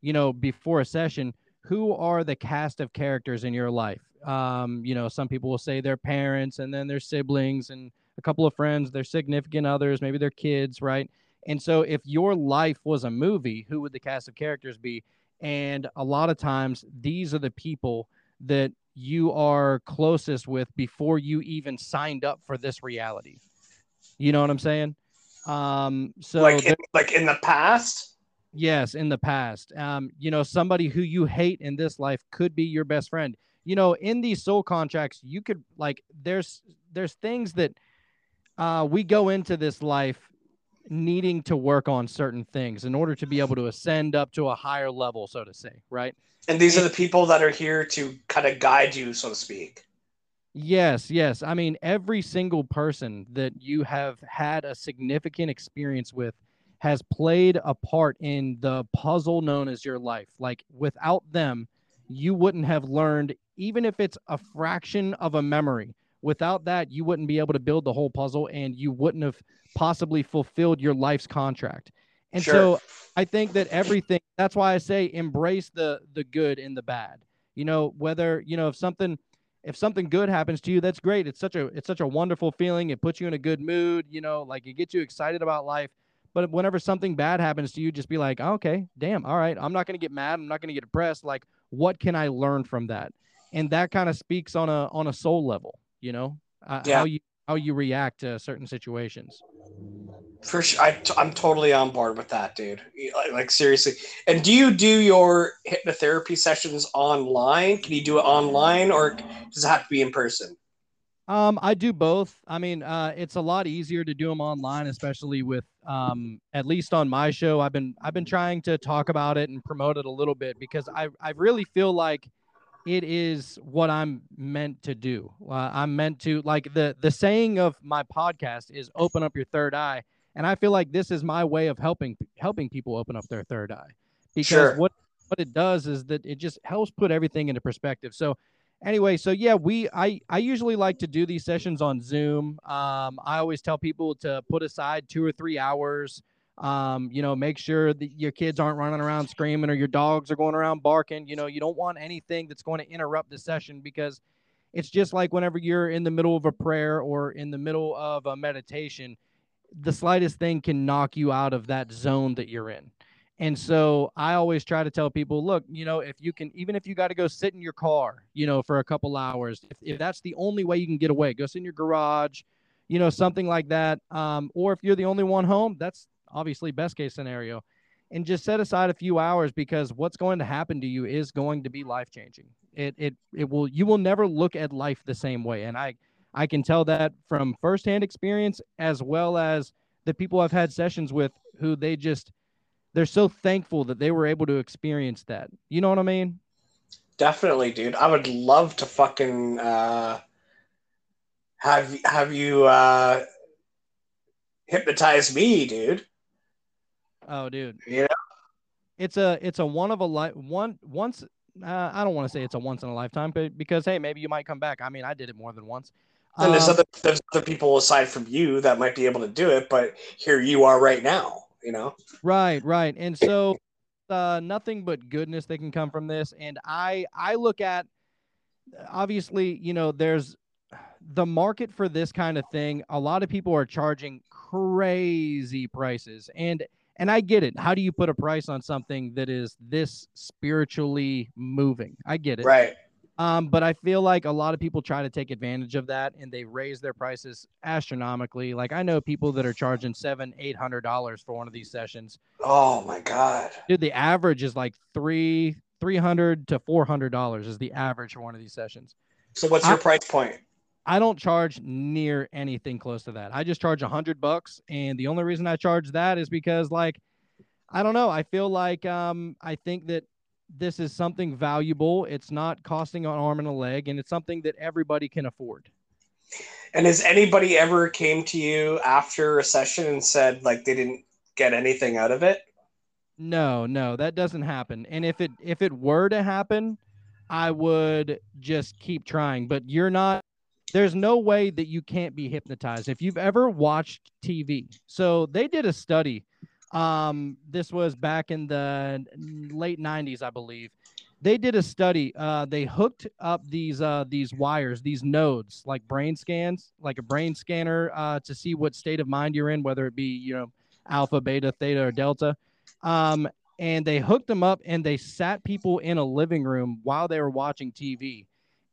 you know, before a session, who are the cast of characters in your life? Um, you know, some people will say their parents and then their siblings and a couple of friends, their significant others, maybe their kids, right? And so if your life was a movie, who would the cast of characters be? And a lot of times these are the people that you are closest with before you even signed up for this reality. You know what I'm saying? Um, so like in, like in the past. Yes, in the past, um, you know, somebody who you hate in this life could be your best friend. You know, in these soul contracts, you could like there's there's things that uh, we go into this life needing to work on certain things in order to be able to ascend up to a higher level, so to say, right? And these are the people that are here to kind of guide you, so to speak. Yes, yes. I mean, every single person that you have had a significant experience with has played a part in the puzzle known as your life. Like, without them, you wouldn't have learned, even if it's a fraction of a memory. Without that, you wouldn't be able to build the whole puzzle and you wouldn't have possibly fulfilled your life's contract. And Sure. so I think that everything that's why I say embrace the the good and the bad. You know, whether, you know, if something if something good happens to you, that's great. It's such a it's such a wonderful feeling. It puts you in a good mood, you know, like it gets you excited about life. But whenever something bad happens to you, just be like, "Oh, okay, damn, all right. I'm not gonna get mad. I'm not gonna get depressed. Like, what can I learn from that? And that kind of speaks on a on a soul level, you know, uh, Yeah. how you how you react to certain situations. For sure, I, am totally on board with that, dude. Like, like, seriously. And do you do your hypnotherapy sessions online? Can you do it online, or does it have to be in person? Um, I do both. I mean, uh, it's a lot easier to do them online, especially with um, at least on my show. I've been I've been trying to talk about it and promote it a little bit because I I really feel like it is what I'm meant to do. Uh, I'm meant to like the the saying of my podcast is open up your third eye, and I feel like this is my way of helping helping people open up their third eye because Sure. what what it does is that it just helps put everything into perspective. So anyway, so yeah, we I I usually like to do these sessions on Zoom. Um, I always tell people to put aside two or three hours. Um, you know, make sure that your kids aren't running around screaming or your dogs are going around barking. You know, you don't want anything that's going to interrupt the session because it's just like whenever you're in the middle of a prayer or in the middle of a meditation, the slightest thing can knock you out of that zone that you're in. And so I always try to tell people, look, you know, if you can, even if you got to go sit in your car, you know, for a couple hours, if, if that's the only way you can get away, go sit in your garage, you know, something like that. Um, or if you're the only one home, that's obviously best case scenario. And just set aside a few hours because what's going to happen to you is going to be life changing. It it it will you will never look at life the same way. And I I can tell that from firsthand experience as well as the people I've had sessions with who they just they're so thankful that they were able to experience that. You know what I mean? Definitely, dude. I would love to fucking uh, have have you uh, hypnotize me, dude. Oh, dude. You know? It's a it's a one of a life one once. Uh, I don't want to say it's a once in a lifetime, but because hey, maybe you might come back. I mean, I did it more than once. And there's Um, other there's other people aside from you that might be able to do it, but here you are right now. You know. Right, right. And so uh nothing but goodness that can come from this and I I look at obviously, you know, there's the market for this kind of thing. A lot of people are charging crazy prices and and I get it. How do you put a price on something that is this spiritually moving? I get it. Right. Um, but I feel like a lot of people try to take advantage of that and they raise their prices astronomically. Like I know people that are charging seven, eight hundred dollars for one of these sessions. Oh my god. Dude, the average is like three, three hundred to four hundred dollars is the average for one of these sessions. So what's your I- price point? I don't charge near anything close to that. I just charge a hundred bucks, and the only reason I charge that is because, like, I don't know. I feel like um, I think that this is something valuable. It's not costing an arm and a leg, and it's something that everybody can afford. And has anybody ever came to you after a session and said like they didn't get anything out of it? No, no, that doesn't happen. And if it if it were to happen, I would just keep trying. But you're not there's no way that you can't be hypnotized. If you've ever watched TV. So they did a study. Um this was back in the late 90s, I believe. They did a study. Uh they hooked up these uh these wires, these nodes, like brain scans, like a brain scanner uh to see what state of mind you're in, whether it be, you know, alpha, beta, theta or delta um, and they hooked them up and they sat people in a living room while they were watching TV.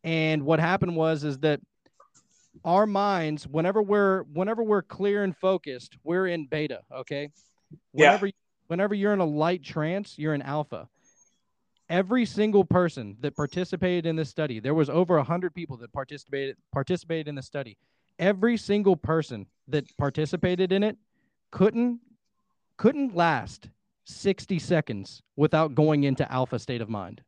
And what happened was is that our minds, whenever we're whenever we're clear and focused, we're in beta. Okay. Yeah. Whenever whenever you're in a light trance, you're in alpha. Every single person that participated in this study, there was over a hundred people that participated participated in the study. Every single person that participated in it couldn't couldn't last 60 seconds without going into alpha state of mind.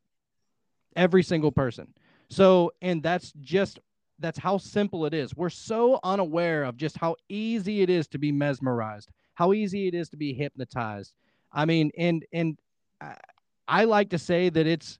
Every single person. So, and that's just that's how simple it is. We're so unaware of just how easy it is to be mesmerized, how easy it is to be hypnotized. I mean, and and I, I like to say that it's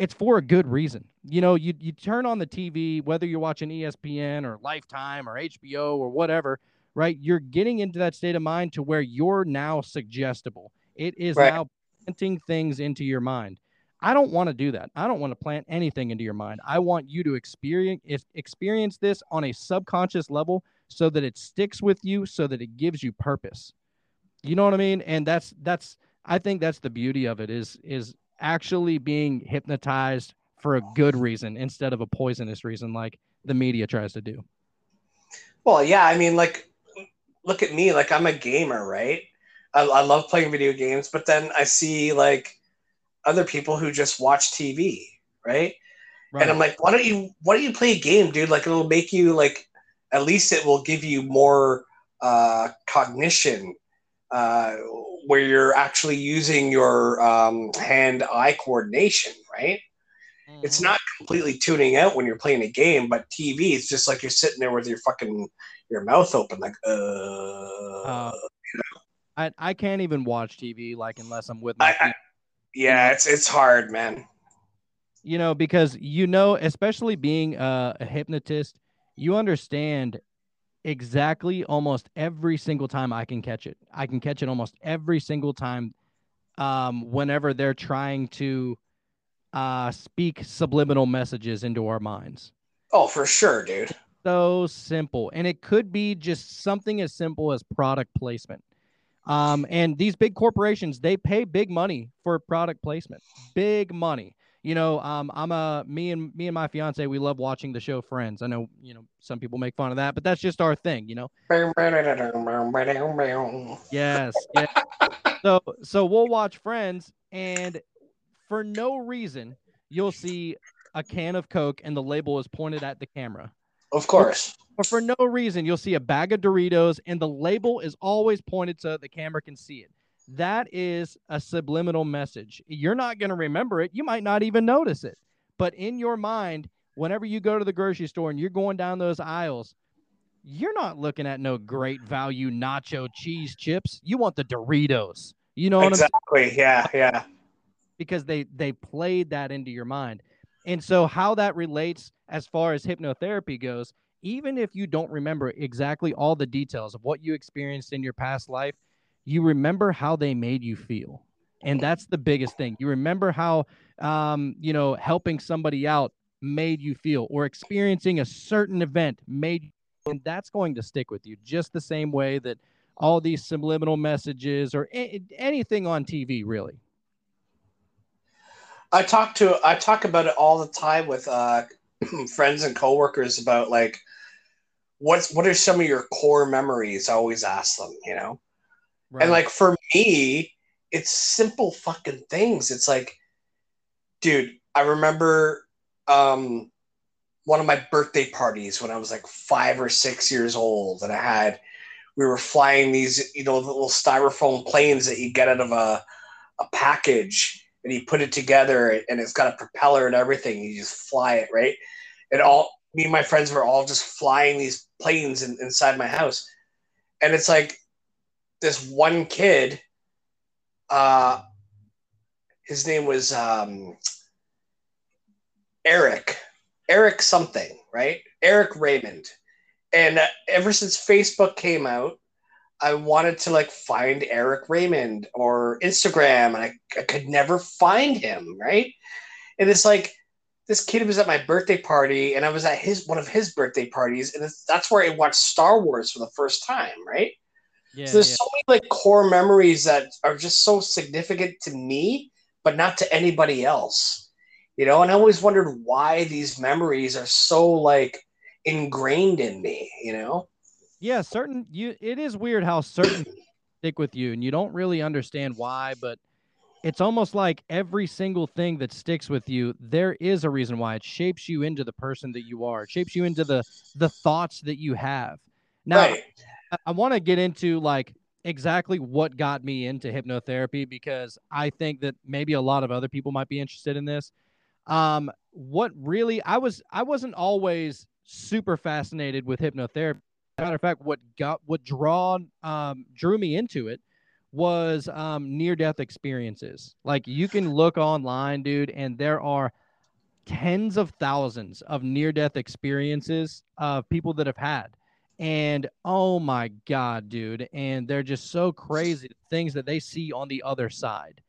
it's for a good reason. You know, you you turn on the TV, whether you're watching ESPN or Lifetime or HBO or whatever, right? You're getting into that state of mind to where you're now suggestible. It is Right. now planting things into your mind. I don't want to do that. I don't want to plant anything into your mind. I want you to experience experience this on a subconscious level so that it sticks with you so that it gives you purpose. You know what I mean? And that's that's I think that's the beauty of it is is actually being hypnotized for a good reason instead of a poisonous reason like the media tries to do. Well, yeah, I mean, like, look at me. Like, I'm a gamer, right? I, I love playing video games, but then I see like other people who just watch TV, right? And I'm like, why don't you why don't you play a game, dude? Like, it'll make you like at least it will give you more uh, cognition, uh, where you're actually using your um, hand-eye coordination, right? It's Mhm. not completely tuning out when you're playing a game, but TV, it's just like you're sitting there with your fucking your mouth open, like uh. Uh, I, I can't even watch TV like unless I'm with my I, I, yeah, it's it's hard, man. you know because you know especially being a, a hypnotist you understand exactly almost every single time i can catch it. I can catch it almost every single time um, whenever they're trying to uh, speak subliminal messages into our minds. Oh, for sure, dude. so simple. And it could be just something as simple as product placement. Um, and these big corporations, they pay big money for product placement, big money. You know, um, I'm a me and me and my fiance, we love watching the show Friends. I know, you know, some people make fun of that, but that's just our thing, you know. Yes, yes. so so we'll watch Friends, and for no reason, you'll see a can of Coke and the label is pointed at the camera. Of course. Or for no reason, you'll see a bag of Doritos and the label is always pointed so the camera can see it. That is a subliminal message. You're not going to remember it. You might not even notice it. But in your mind, whenever you go to the grocery store and you're going down those aisles, you're not looking at no great value nacho cheese chips. You want the Doritos. You know what exactly. I'm saying? Yeah, yeah. Because they they played that into your mind. And so how that relates as far as hypnotherapy goes, even if you don't remember exactly all the details of what you experienced in your past life, you remember how they made you feel. And that's the biggest thing. You remember how, um, you know, helping somebody out made you feel or experiencing a certain event made and that's going to stick with you just the same way that all these subliminal messages or a- anything on TV really. I talk to I talk about it all the time with uh, friends and coworkers about like what's what are some of your core memories? I always ask them, you know. Right. And like for me, it's simple fucking things. It's like, dude, I remember um, one of my birthday parties when I was like five or six years old, and I had we were flying these, you know, little styrofoam planes that you get out of a a package, and you put it together, and it's got a propeller and everything. You just fly it, right? And all me and my friends were all just flying these planes in, inside my house, and it's like this one kid, uh, his name was um, Eric, Eric something, right? Eric Raymond. And uh, ever since Facebook came out, I wanted to like find Eric Raymond or Instagram, and I, I could never find him, right? And it's like this kid was at my birthday party, and I was at his one of his birthday parties, and that's where I watched Star Wars for the first time, right? Yeah, so there's yeah. so many like core memories that are just so significant to me, but not to anybody else. You know, and I always wondered why these memories are so like ingrained in me, you know? Yeah, certain you it is weird how certain stick with you and you don't really understand why, but it's almost like every single thing that sticks with you, there is a reason why it shapes you into the person that you are. It shapes you into the the thoughts that you have. Now, right. I, want to get into like exactly what got me into hypnotherapy because I think that maybe a lot of other people might be interested in this. Um, what really I was I wasn't always super fascinated with hypnotherapy. matter of fact, what got what drawn um, drew me into it was um, near death experiences. Like you can look online, dude, and there are tens of thousands of near death experiences of people that have had and oh my god dude and they're just so crazy things that they see on the other side.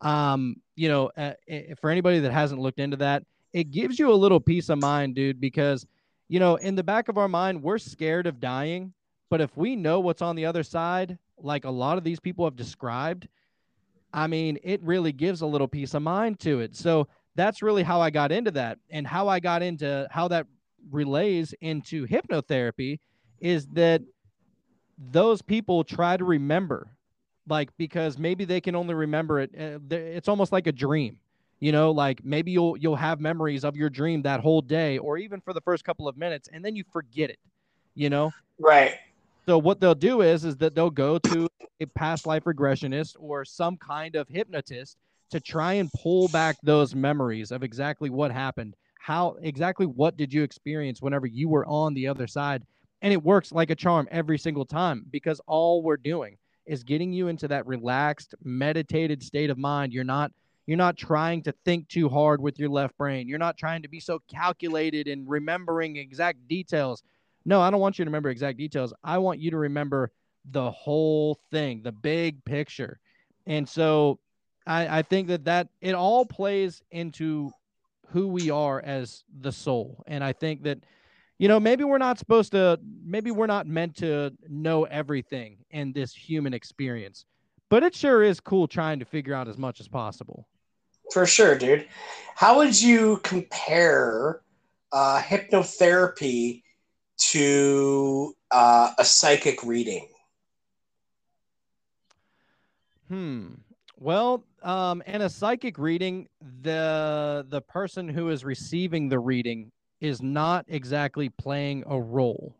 Um you know uh, for anybody that hasn't looked into that it gives you a little peace of mind dude because you know in the back of our mind we're scared of dying but if we know what's on the other side like a lot of these people have described i mean it really gives a little peace of mind to it. So that's really how i got into that and how i got into how that relays into hypnotherapy is that those people try to remember like because maybe they can only remember it uh, it's almost like a dream you know like maybe you'll you'll have memories of your dream that whole day or even for the first couple of minutes and then you forget it you know? Right. So what they'll do is is that they'll go to a past life regressionist or some kind of hypnotist to try and pull back those memories of exactly what happened how exactly what did you experience whenever you were on the other side and it works like a charm every single time because all we're doing is getting you into that relaxed, meditated state of mind. You're not you're not trying to think too hard with your left brain. You're not trying to be so calculated and remembering exact details. No, I don't want you to remember exact details. I want you to remember the whole thing, the big picture. And so I, I think that that it all plays into who we are as the soul. And I think that you know, maybe we're not supposed to, maybe we're not meant to know everything in this human experience, but it sure is cool trying to figure out as much as possible. For sure, dude. How would you compare uh, hypnotherapy to uh, a psychic reading? Hmm. Well, um, in a psychic reading, the the person who is receiving the reading is not exactly playing a role.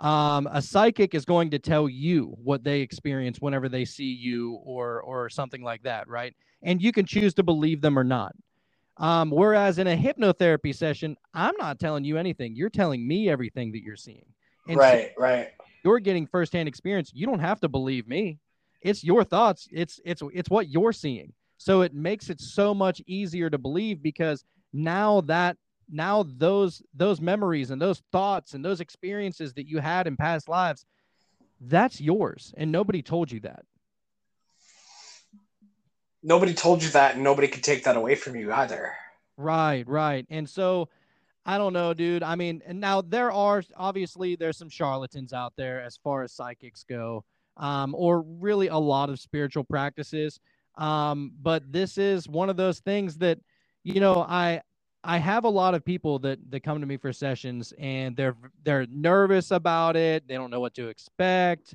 Um, a psychic is going to tell you what they experience whenever they see you or or something like that, right? And you can choose to believe them or not. Um, whereas in a hypnotherapy session, I'm not telling you anything. You're telling me everything that you're seeing. And right, so right. You're getting firsthand experience. You don't have to believe me. It's your thoughts. It's it's it's what you're seeing. So it makes it so much easier to believe because now that now those those memories and those thoughts and those experiences that you had in past lives that's yours and nobody told you that. Nobody told you that and nobody could take that away from you either. Right right and so i don't know dude i mean and now there are obviously there's some charlatans out there as far as psychics go um, or really a lot of spiritual practices um, but this is one of those things that you know i I have a lot of people that that come to me for sessions and they're they're nervous about it. They don't know what to expect.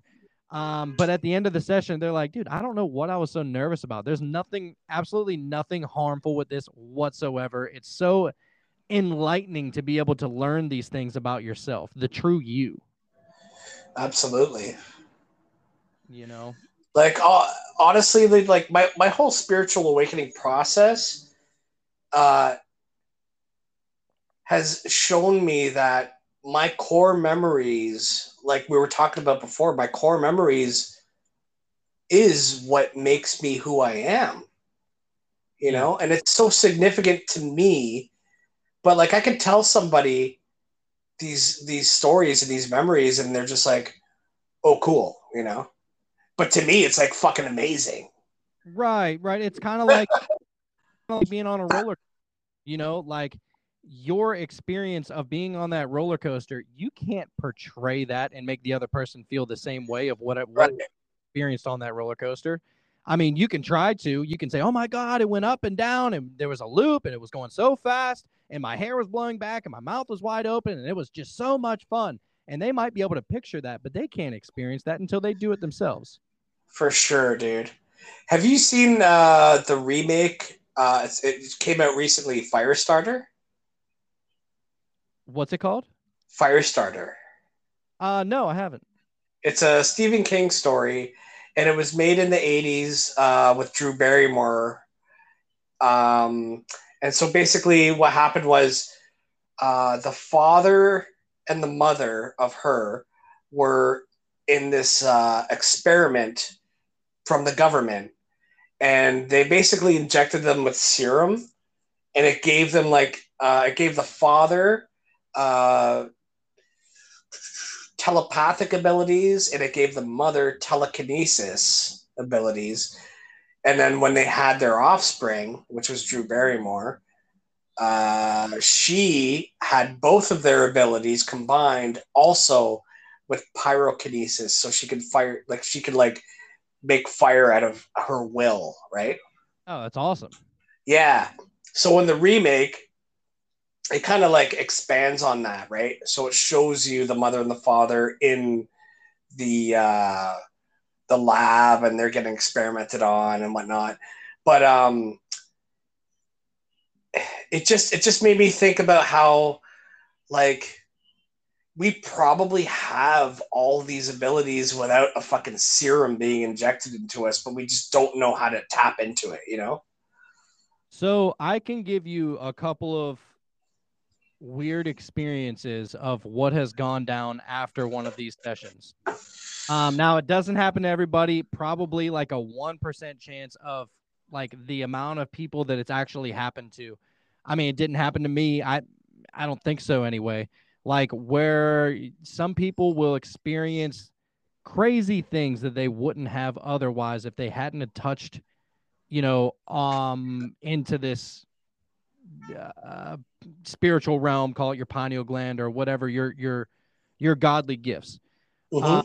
Um, but at the end of the session, they're like, dude, I don't know what I was so nervous about. There's nothing, absolutely nothing harmful with this whatsoever. It's so enlightening to be able to learn these things about yourself, the true you. Absolutely. You know, like uh, honestly, like my, my whole spiritual awakening process, uh, has shown me that my core memories, like we were talking about before, my core memories is what makes me who I am. You know, and it's so significant to me. But like I can tell somebody these these stories and these memories and they're just like, oh cool, you know. But to me it's like fucking amazing. Right, right. It's kind of like, like being on a roller, you know, like your experience of being on that roller coaster, you can't portray that and make the other person feel the same way of what what right. experienced on that roller coaster. I mean, you can try to. You can say, "Oh my God, it went up and down, and there was a loop, and it was going so fast, and my hair was blowing back, and my mouth was wide open, and it was just so much fun." And they might be able to picture that, but they can't experience that until they do it themselves. For sure, dude. Have you seen uh, the remake? Uh, it came out recently, Firestarter. What's it called? Firestarter. Uh, no, I haven't. It's a Stephen King story, and it was made in the '80s uh, with Drew Barrymore. Um, and so basically, what happened was uh, the father and the mother of her were in this uh, experiment from the government, and they basically injected them with serum, and it gave them like uh, it gave the father uh, telepathic abilities and it gave the mother telekinesis abilities. And then when they had their offspring, which was Drew Barrymore, uh, she had both of their abilities combined also with pyrokinesis. So she could fire, like, she could, like, make fire out of her will, right? Oh, that's awesome. Yeah. So in the remake, it kind of like expands on that, right? So it shows you the mother and the father in the uh, the lab, and they're getting experimented on and whatnot. But um, it just it just made me think about how like we probably have all these abilities without a fucking serum being injected into us, but we just don't know how to tap into it, you know? So I can give you a couple of weird experiences of what has gone down after one of these sessions. Um, now it doesn't happen to everybody. Probably like a one percent chance of like the amount of people that it's actually happened to. I mean, it didn't happen to me. I I don't think so anyway. Like where some people will experience crazy things that they wouldn't have otherwise if they hadn't touched, you know, um into this uh, spiritual realm, call it your pineal gland or whatever your your your godly gifts. Mhm. Uh,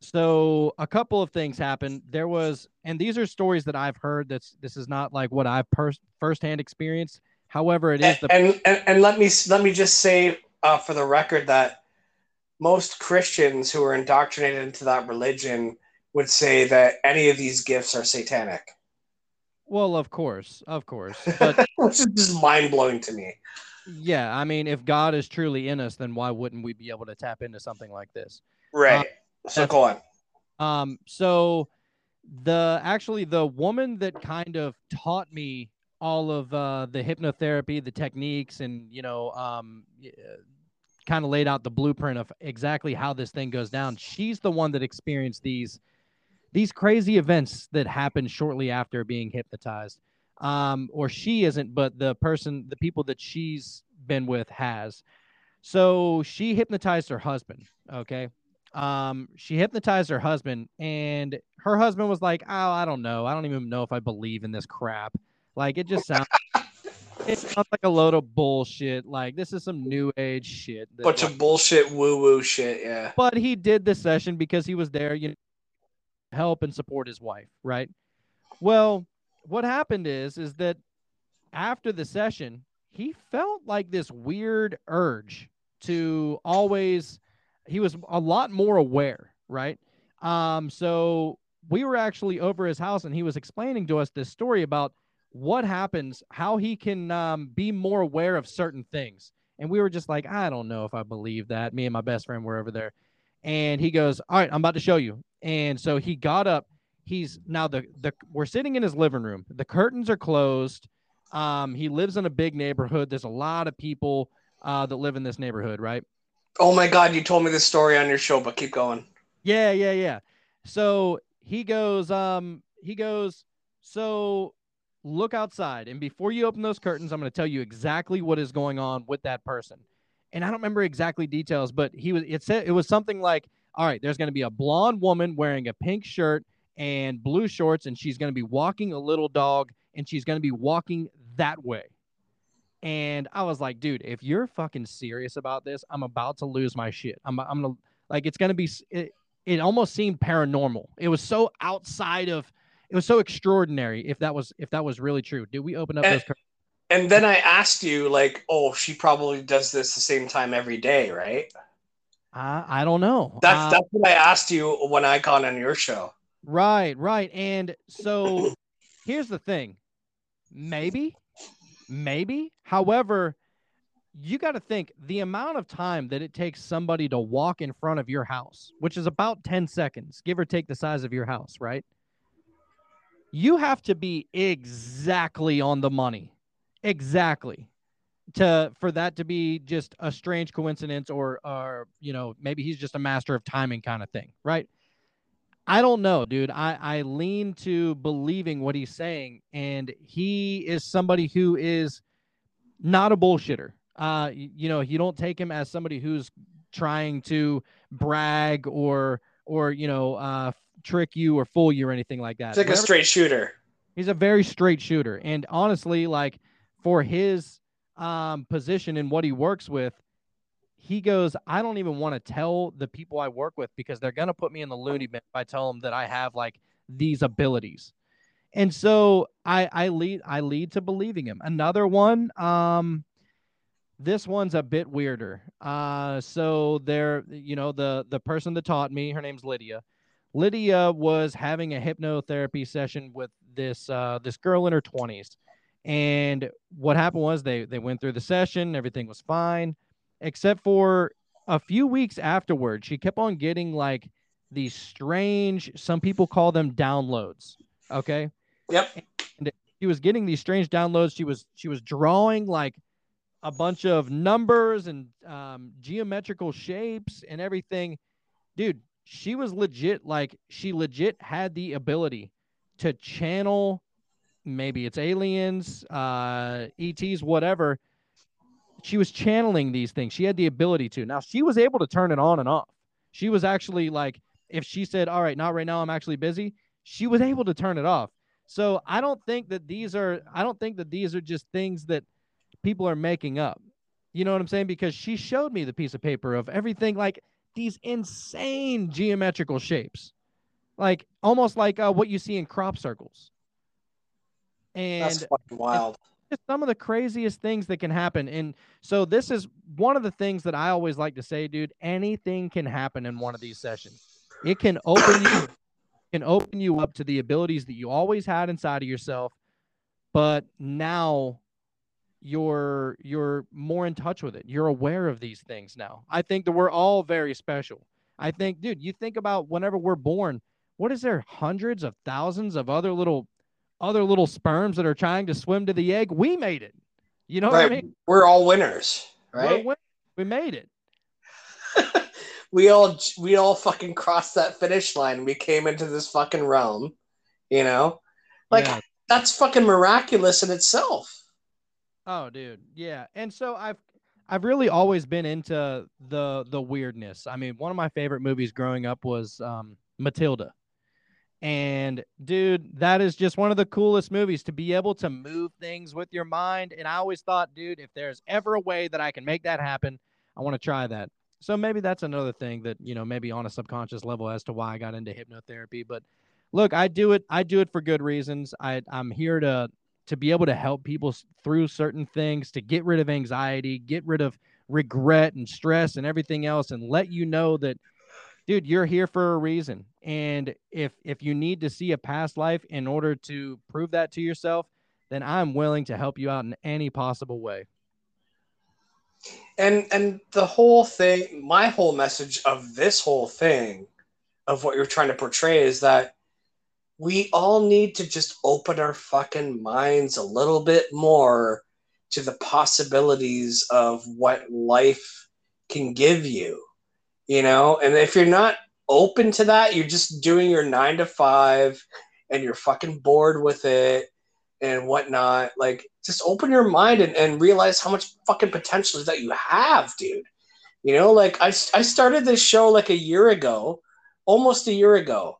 so a couple of things happened. There was, and these are stories that I've heard. That's this is not like what I've per- firsthand experienced. However, it is and, the and, and and let me let me just say uh, for the record that most Christians who are indoctrinated into that religion would say that any of these gifts are satanic, well, of course, of course, but which is just mind blowing to me. yeah, I mean, if God is truly in us, then why wouldn't we be able to tap into something like this? Right. so that's- go on. Um, so the actually the woman that kind of taught me all of uh, the hypnotherapy, the techniques, and you know, um, kind of laid out the blueprint of exactly how this thing goes down. She's the one that experienced these these crazy events that happen shortly after being hypnotized. Um, or she isn't, but the person, the people that she's been with has. So she hypnotized her husband. Okay um she hypnotized her husband and her husband was like oh i don't know i don't even know if i believe in this crap like it just sounds it sounds like a load of bullshit like this is some new age shit that, Bunch like- of bullshit woo woo shit. Yeah. but he did the session because he was there you know help and support his wife right? Well what happened is is that after the session he felt like this weird urge to always he was a lot more aware right? Um so we were actually over his house and he was explaining to us this story about what happens how he can um, be more aware of certain things. And we were just like i don't know if i believe that. Me and my best friend were over there. And he goes all right i'm about to show you and so he got up. He's now the the we're sitting in his living room. The curtains are closed. Um he lives in a big neighborhood. There's a lot of people uh that live in this neighborhood right? Oh my god, you told me this story on your show, but keep going. yeah yeah yeah. So he goes um he goes so look outside and before you open those curtains i'm going to tell you exactly what is going on with that person. And i don't remember exactly details but he was it said it was something like all right there's going to be a blonde woman wearing a pink shirt and blue shorts and she's going to be walking a little dog and she's going to be walking that way and i was like dude if you're fucking serious about this i'm about to lose my shit i'm, I'm gonna like it's going to be it, it almost seemed paranormal it was so outside of it was so extraordinary if that was if that was really true did we open up And- those curtains? And then I asked you, like, oh, she probably does this the same time every day, right? I, I don't know That's Uh, that's what I asked you when I got on your show. Right, right. And so here's the thing. Maybe, maybe. However, you got to think the amount of time that it takes somebody to walk in front of your house, which is about 10 seconds, give or take the size of your house, right? You have to be exactly on the money. Exactly. To for that to be just a strange coincidence or or you know, maybe he's just a master of timing kind of thing, right? I don't know, dude. I, I lean to believing what he's saying, and he is somebody who is not a bullshitter. Uh, you know, you don't take him as somebody who's trying to brag or or you know uh, trick you or fool you or anything like that. It's like a straight shooter. he's a very straight shooter, and honestly, like for his um, position and what he works with, he goes, I don't even want to tell the people I work with because they're gonna put me in the loony bin if I tell them that I have like these abilities. And so I I lead I lead to believing him. Another one, um, this one's a bit weirder. Uh, so there, you know, the the person that taught me, her name's Lydia. Lydia was having a hypnotherapy session with this uh, this girl in her twenties, and what happened was they they went through the session, everything was fine except for a few weeks afterward, she kept on getting like these strange, some people call them downloads. Okay. Yep. She was getting these strange downloads. She was she was drawing like a bunch of numbers and um, geometrical shapes and everything. Dude, she was legit like she legit had the ability to channel maybe it's aliens, uh, ETs, whatever she was channeling these things. She had the ability to. Now she was able to turn it on and off. She was actually like, if she said, "All right, not right now, I'm actually busy," she was able to turn it off. So I don't think that these are. I don't think that these are just things that people are making up. You know what I'm saying? Because she showed me the piece of paper of everything like these insane geometrical shapes, like almost like uh, what you see in crop circles. And That's wild. some of the craziest things that can happen. And so this is one of the things that I always like to say, dude. Anything can happen in one of these sessions. It can open you can open you up to the abilities that you always had inside of yourself, but now you're you're more in touch with it. You're aware of these things now. I think that we're all very special. I think, dude, you think about whenever we're born, what is there hundreds of thousands of other little other little sperms that are trying to swim to the egg? We made it. You know right. what I mean? We're all winners, right? win- we made it. we all we all fucking crossed that finish line. We came into this fucking realm, you know? Like Yeah. that's fucking miraculous in itself. Oh, dude, yeah. And so I've I've really always been into the the weirdness. I mean, one of my favorite movies growing up was um, Matilda. And dude, that is just one of the coolest movies to be able to move things with your mind. And I always thought, dude, if there's ever a way that I can make that happen, I want to try that. So maybe that's another thing that, you know, maybe on a subconscious level as to why I got into hypnotherapy. But look, I do it, I do it for good reasons. I I'm here to to be able to help people through certain things, to get rid of anxiety, get rid of regret and stress and everything else, and let you know that, dude, you're here for a reason. And if if you need to see a past life in order to prove that to yourself, then I'm willing to help you out in any possible way. And and the whole thing, my whole message of this whole thing, of what you're trying to portray is that we all need to just open our fucking minds a little bit more to the possibilities of what life can give you. You know, and if you're not open to that, you're just doing your nine to five and you're fucking bored with it and whatnot. Like, just open your mind and, and realize how much fucking potential that you have, dude. You know, like I, I started this show like a year ago, almost a year ago.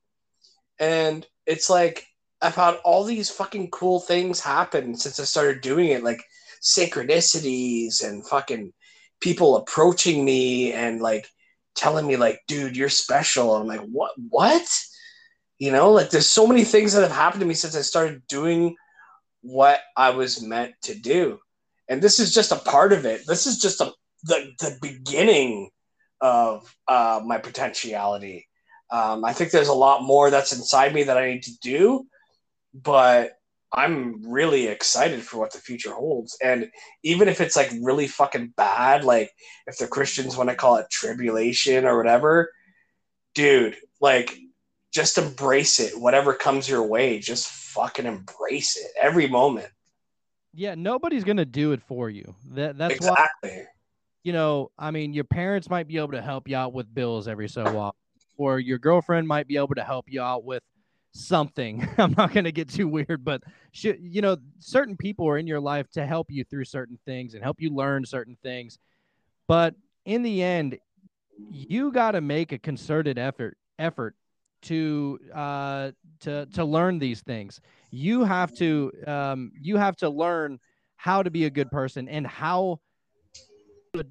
And it's like I've had all these fucking cool things happen since I started doing it, like synchronicities and fucking people approaching me and like telling me like, dude, you're special. And I'm like, what what? You know, like there's so many things that have happened to me since I started doing what I was meant to do. And this is just a part of it. This is just a the the beginning of uh, my potentiality. Um, I think there's a lot more that's inside me that I need to do, but I'm really excited for what the future holds. And even if it's like really fucking bad, like if the Christians want to call it tribulation or whatever, dude, like just embrace it. Whatever comes your way, just fucking embrace it every moment. Yeah, nobody's gonna do it for you. That that's why exactly. you know, I mean, your parents might be able to help you out with bills every so often, or your girlfriend might be able to help you out with something. I'm not going to get too weird, but sh- you know, certain people are in your life to help you through certain things and help you learn certain things. But in the end, you got to make a concerted effort effort to uh to to learn these things. You have to um you have to learn how to be a good person and how to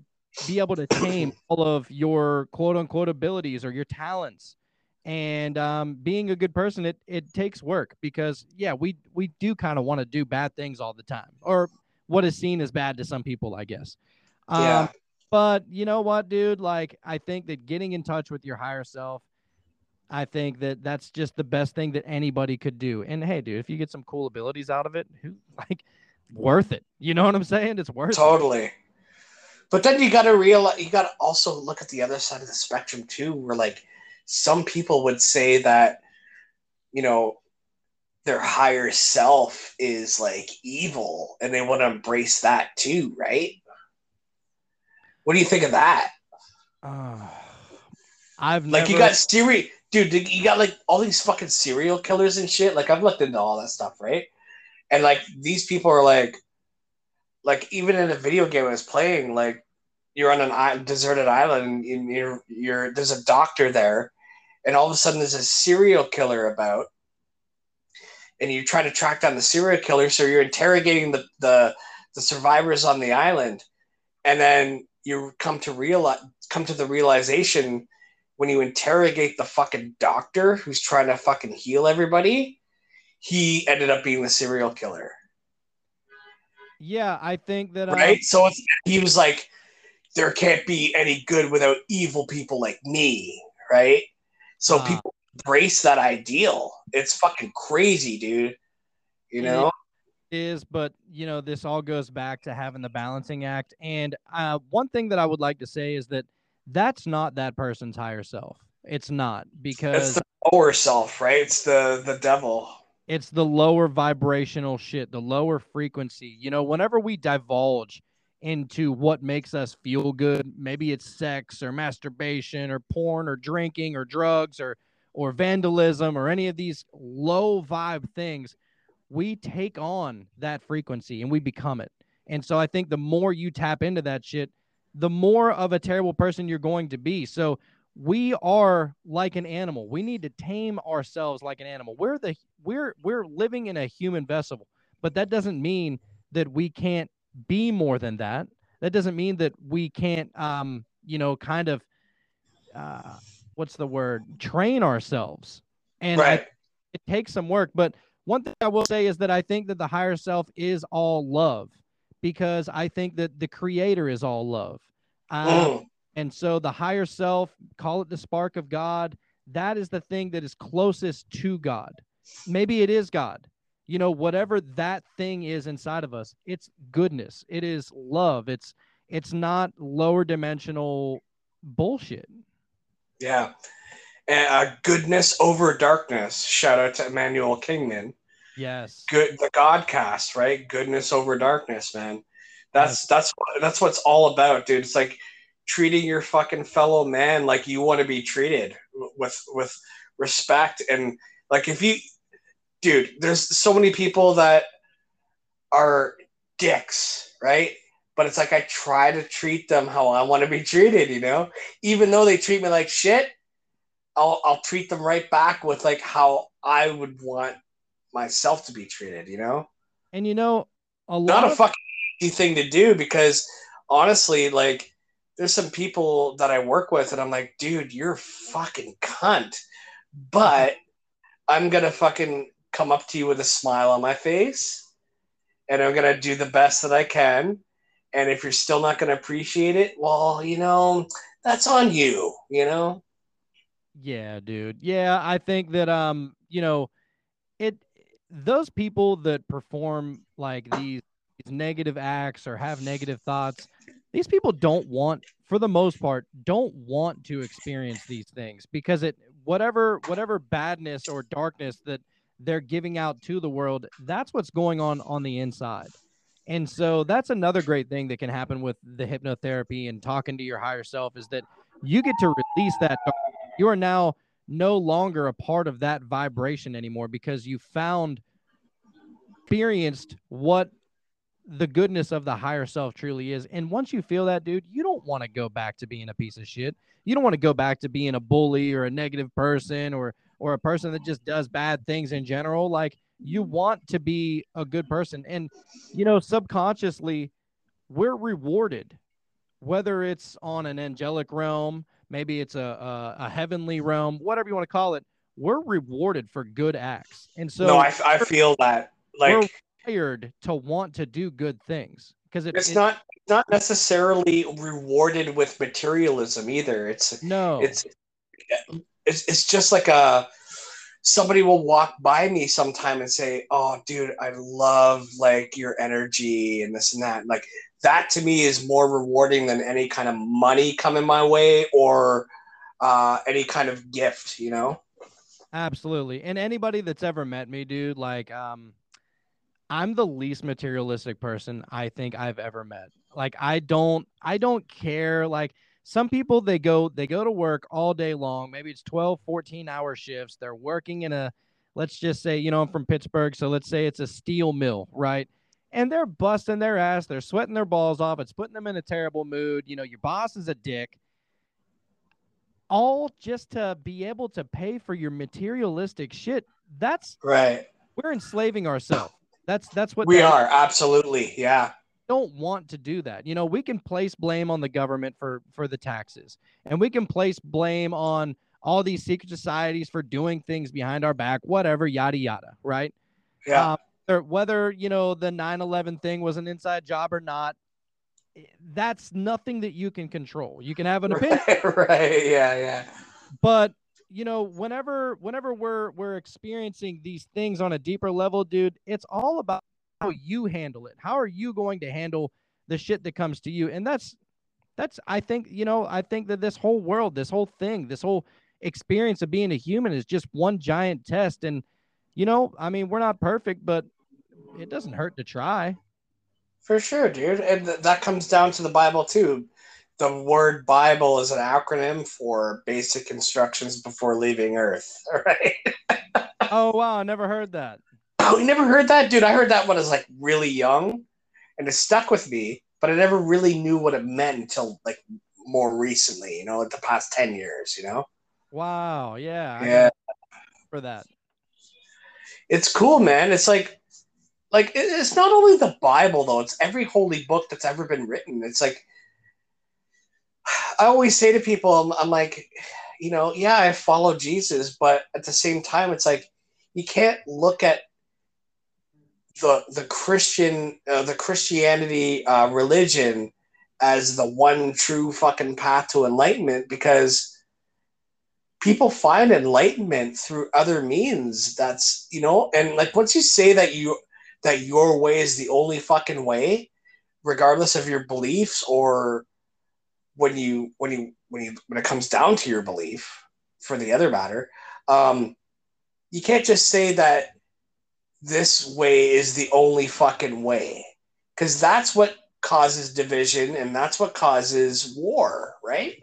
be able to tame all of your quote unquote abilities or your talents and um, being a good person it, it takes work because yeah we we do kind of want to do bad things all the time or what is seen as bad to some people i guess. Um, Yeah. but you know what dude? Like i think that getting in touch with your higher self i think that that's just the best thing that anybody could do. And hey dude if you get some cool abilities out of it who like worth it. You know what i'm saying? It's worth it. Totally. But then you got to realize, you got to also look at the other side of the spectrum too, where like some people would say that, you know, their higher self is like evil and they want to embrace that too, right? What do you think of that? Uh, I've Like never, you got serial, dude. You got like all these fucking serial killers and shit. Like I've looked into all that stuff, right? And like these people are like, like even in a video game I was playing, like you're on an deserted island, and you're you're there's a doctor there, and all of a sudden there's a serial killer about, and you try to track down the serial killer. So you're interrogating the the the survivors on the island, and then you come to realize come to the realization when you interrogate the fucking doctor who's trying to fucking heal everybody, he ended up being the serial killer. Yeah, I think that. Right. Um, so he was like, there can't be any good without evil people like me. Right. So uh, people embrace that ideal. It's fucking crazy, dude. You know? It is, but you know, this all goes back to having the balancing act. And uh, one thing that I would like to say is that that's not that person's higher self. It's not because it's the lower self, right? It's the the devil. It's the lower vibrational shit, the lower frequency. You know, whenever we divulge into what makes us feel good, maybe it's sex or masturbation or porn or drinking or drugs or or vandalism or any of these low vibe things, we take on that frequency and we become it. And so I think the more you tap into that shit, the more of a terrible person you're going to be. So we are like an animal. We need to tame ourselves like an animal. We're the we're we're living in a human vessel, but that doesn't mean that we can't be more than that. That doesn't mean that we can't um, you know, kind of uh what's the word? train ourselves. And right. I, it takes some work, but one thing I will say is that I think that the higher self is all love because I think that the creator is all love. Um, and so the higher self, call it the spark of God, that is the thing that is closest to God. Maybe it is God. You know, whatever that thing is inside of us, it's goodness. It is love. It's it's not lower dimensional bullshit. Yeah. And, uh, goodness over darkness. Shout out to Emmanuel Kingman. Yes. Good the Godcast, right? Goodness over darkness, man. That's yes. that's that's what's all about, dude. It's like treating your fucking fellow man like you want to be treated with with respect and like if you dude, there's so many people that are dicks, right? But it's like I try to treat them how I want to be treated, you know? Even though they treat me like shit, I'll I'll treat them right back with like how I would want myself to be treated, you know? And you know, a lot not a of- fucking easy thing to do because honestly, like there's some people that I work with and I'm like, dude, you're a fucking cunt. But I'm gonna fucking come up to you with a smile on my face and I'm gonna do the best that I can. And if you're still not gonna appreciate it, well, you know, that's on you, you know? Yeah, dude. Yeah, I think that um, you know, it those people that perform like these, these negative acts or have negative thoughts, these people don't want for the most part don't want to experience these things because it whatever whatever badness or darkness that they're giving out to the world that's what's going on on the inside and so that's another great thing that can happen with the hypnotherapy and talking to your higher self is that you get to release that you are now no longer a part of that vibration anymore because you found experienced what the goodness of the higher self truly is. And once you feel that, dude, you don't want to go back to being a piece of shit. You don't want to go back to being a bully or a negative person or or a person that just does bad things in general. Like you mm-hmm. want to be a good person. And you know, subconsciously, we're rewarded, whether it's on an angelic realm, maybe it's a, a, a heavenly realm, whatever you want to call it. We're rewarded for good acts. And so No, I, I feel that like wired to want to do good things because it, it's it, not not necessarily rewarded with materialism either. It's no, it's it's it's just like a somebody will walk by me sometime and say, "Oh, dude, I love like your energy and this and that." Like that to me is more rewarding than any kind of money coming my way or uh, any kind of gift, you know. Absolutely, and anybody that's ever met me, dude, like um I'm the least materialistic person I think I've ever met. Like I don't I don't care like some people they go they go to work all day long, maybe it's 12 14 hour shifts. They're working in a let's just say, you know, I'm from Pittsburgh, so let's say it's a steel mill, right? And they're busting their ass, they're sweating their balls off, it's putting them in a terrible mood. You know, your boss is a dick. All just to be able to pay for your materialistic shit. That's right. We're enslaving ourselves. That's that's what we are. Absolutely, yeah. Don't want to do that. You know, we can place blame on the government for for the taxes, and we can place blame on all these secret societies for doing things behind our back, whatever, yada yada, right? Yeah. Um, whether you know the 9/11 thing was an inside job or not, eh, that's nothing that you can control. You can have an opinion, right. Yeah. Yeah. but you know, whenever whenever we're we're experiencing these things on a deeper level, dude, it's all about how you handle it. How are you going to handle the shit that comes to you? And that's that's I think, you know, I think that this whole world, this whole thing, this whole experience of being a human is just one giant test and you know, I mean, we're not perfect, but it doesn't hurt to try. For sure, dude. And th- that comes down to the Bible too. The word Bible is an acronym for basic instructions before leaving Earth. Right? Oh wow, I never heard that. Oh, you never heard that, dude? I heard that when I was like really young, and it stuck with me. But I never really knew what it meant until like more recently. You know, like the past ten years. You know? Wow, yeah. Yeah. for that. It's cool, man. It's like, like it's not only the Bible though. It's every holy book that's ever been written. It's like I always say to people, I'm, I'm like, you know, yeah, I follow Jesus, but at the same time, it's like you can't look at the the Christian uh, the Christianity uh, religion as the one true fucking path to enlightenment because people find enlightenment through other means that's you know and like once you say that you that your way is the only fucking way regardless of your beliefs or when you when you when you when it comes down to your belief for the other matter um you can't just say that this way is the only fucking way because that's what causes division and that's what causes war right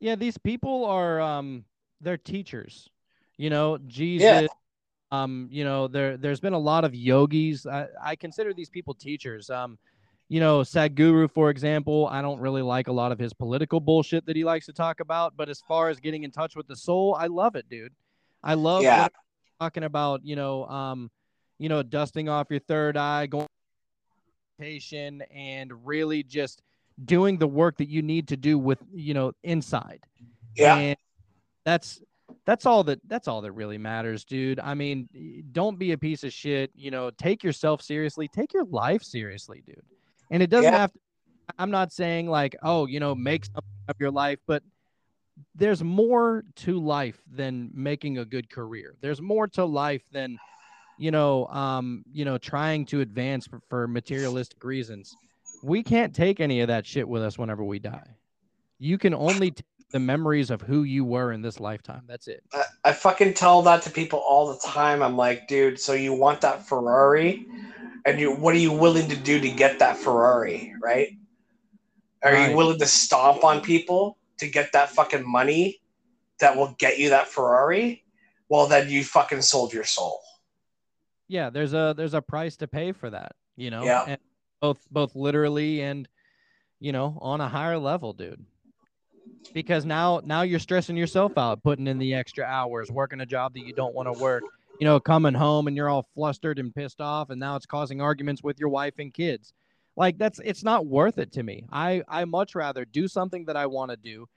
Yeah, these people are um they're teachers. You know, Jesus um you know, there there's been a lot of yogis. I, I consider these people teachers. Um you know, Sadhguru, for example, I don't really like a lot of his political bullshit that he likes to talk about. But as far as getting in touch with the soul, I love it, dude. I love Yeah. talking about, you know, um, you know, dusting off your third eye, going meditation, and really just doing the work that you need to do with, you know, inside. yeah And that's that's all that that's all that really matters, dude. I mean, don't be a piece of shit, you know, take yourself seriously, take your life seriously, dude. And it doesn't Yeah. have to I'm not saying like, oh, you know, make something of your life, but there's more to life than making a good career. There's more to life than you know, um, you know, trying to advance for, for materialistic reasons. We can't take any of that shit with us whenever we die. You can only take the memories of who you were in this lifetime. That's it. I, I fucking tell that to people all the time. I'm like, dude, so you want that Ferrari, and you what are you willing to do to get that Ferrari, right? Are Right. you willing to stomp on people to get that fucking money that will get you that Ferrari? Well, then you fucking sold your soul. Yeah, there's a there's a price to pay for that, you know. Yeah. And both both literally and you know, on a higher level, dude. Because now now you're stressing yourself out, putting in the extra hours, working a job that you don't want to work. You know, coming home and you're all flustered and pissed off and now it's causing arguments with your wife and kids. Like that's it's not worth it to me. I I much rather do something that I want to do,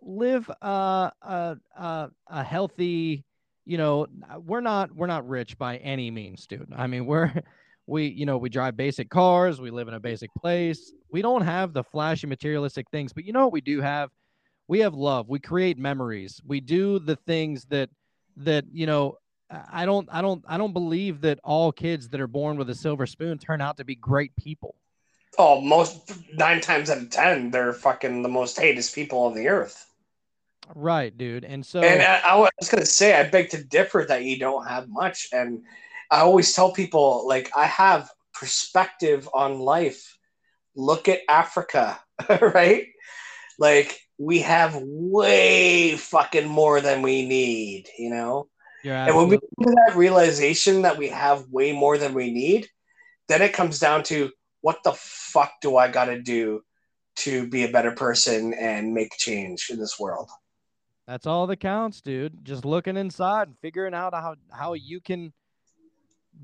live uh, a a a healthy, you know, uh, we're not we're not rich by any means, dude. I mean, we're we you know we drive basic cars, we live in a basic place. We don't have the flashy materialistic things, but you know what we do have? We have love. We create memories. We do the things that that you know. I don't I don't I don't believe that all kids that are born with a silver spoon turn out to be great people. Oh, most nine times out of ten, they're fucking the most hated people on the earth. Right, dude. And so And I, I was gonna say, I beg to differ that you don't have much. And I always tell people, like, I have perspective on life. Look at Africa, right? Like, we have way fucking more than we need, you know? you're And when we come to that realization that we have way more than we need, then it comes down to what the fuck do I got to do to be a better person and make change in this world? That's all that counts, dude. Just looking inside and figuring out how how you can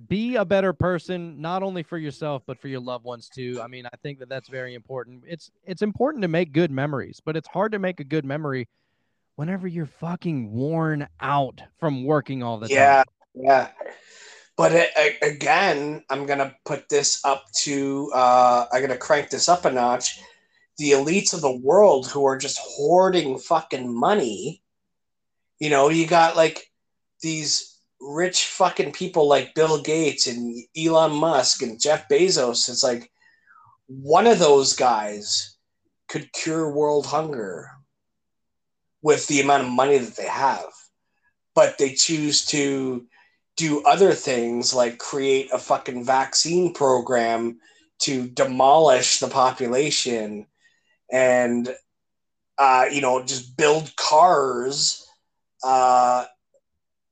be a better person not only for yourself but for your loved ones too i mean i think that that's very important it's it's important to make good memories but it's hard to make a good memory whenever you're fucking worn out from working all the yeah, time yeah. Yeah. But it, again, I'm gonna put this up to. Uh, I'm gonna crank this up a notch. The elites of the world who are just hoarding fucking money. You know, you got like these rich fucking people like Bill Gates and Elon Musk and Jeff Bezos. It's like one of those guys could cure world hunger with the amount of money that they have, but they choose to do other things like create a fucking vaccine program to demolish the population and uh, you know just build cars uh,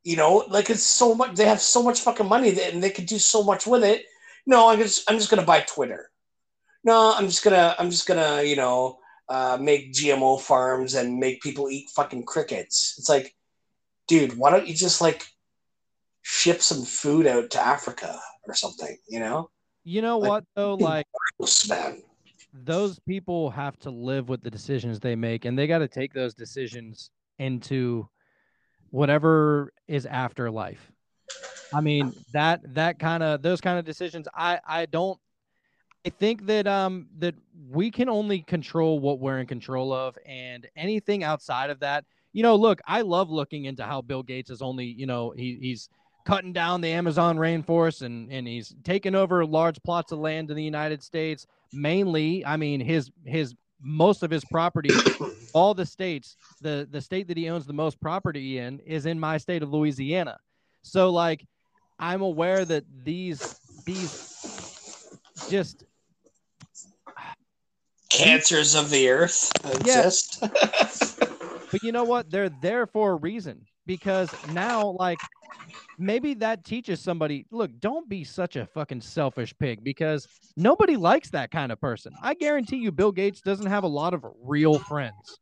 you know like it's so much they have so much fucking money that, and they could do so much with it no i'm just i'm just gonna buy twitter no i'm just gonna i'm just gonna you know uh, make gmo farms and make people eat fucking crickets it's like dude why don't you just like ship some food out to Africa or something, you know? you know Like- what though like Gross, man. Those people have to live with the decisions they make and they got to take those decisions into whatever is after life. I mean that that kind of those kind of decisions i i don't i think that um that we can only control what we're in control of and anything outside of that you know look i love looking into how bill gates is only you know he, he's cutting down the amazon rainforest and and he's taking over large plots of land in the united states mainly i mean his his most of his property all the states the the state that he owns the most property in is in my state of louisiana so like i'm aware that these these just Cancers of the earth Yeah. exist. but you know what they're there for a reason because now like maybe that teaches somebody look don't be such a fucking selfish pig because nobody likes that kind of person. I guarantee you bill gates doesn't have a lot of real friends.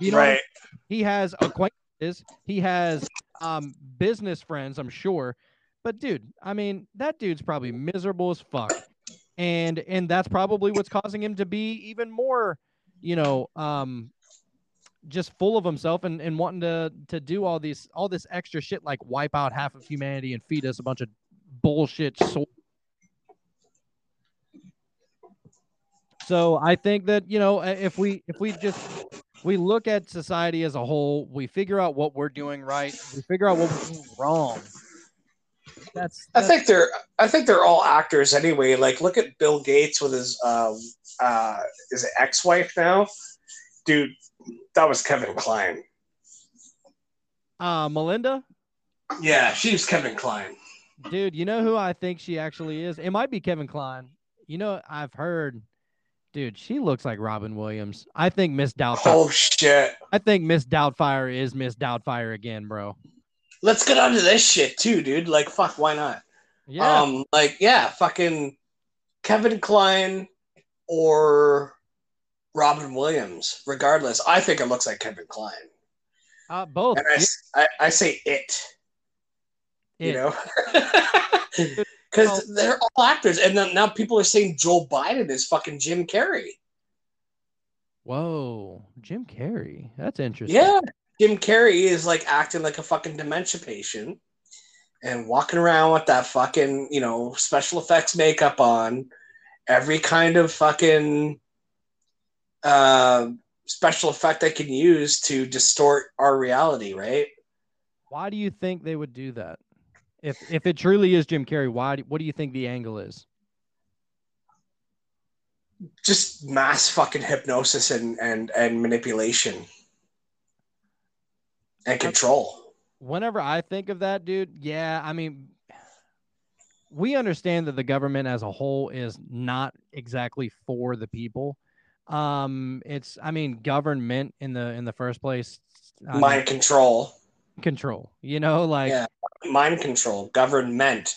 You know right. he has acquaintances he has um business friends i'm sure. But dude i mean that dude's probably miserable as fuck. And and that's probably what's causing him to be even more you know um just full of himself and, and wanting to to do all these all this extra shit like wipe out half of humanity and feed us a bunch of bullshit soy. so i think that you know if we if we just we look at society as a whole we figure out what we're doing right we figure out what we're doing wrong that's, I think they're I think they're all actors anyway. Like look at Bill Gates with his uh uh his ex-wife now? Dude, that was Kevin Kline. uh melinda Yeah, she was Kevin Kline. Dude, you know who I think she actually is? It might be Kevin Kline. You know, I've heard, dude, she looks like Robin Williams. I think Miss Doubtfire. Oh shit. I think Miss Doubtfire is Miss Doubtfire again, bro. Let's get onto this shit too, dude. Like fuck, why not? Yeah, Um, like yeah, fucking Kevin Kline or Robin Williams. Regardless, I think it looks like Kevin Kline, uh, both. and I, s- I- I say it. You It. know, Well- because they're all actors, and then now people are saying Joe Biden is fucking Jim Carrey. Whoa, Jim Carrey. That's interesting. Yeah, Jim Carrey is like acting like a fucking dementia patient and walking around with that fucking, you know, special effects makeup on, every kind of fucking uh, special effect they can use to distort our reality, right? Why do you think they would do that? If if it truly is Jim Carrey, why? Do, what do you think the angle is? Just mass fucking hypnosis and and and manipulation and control. whenever I think of that, dude, yeah, I mean, we understand that the government as a whole is not exactly for the people. Um, it's, I mean, government in the in the first place, I mean, Mind control. control. You know, like Yeah. mind control, government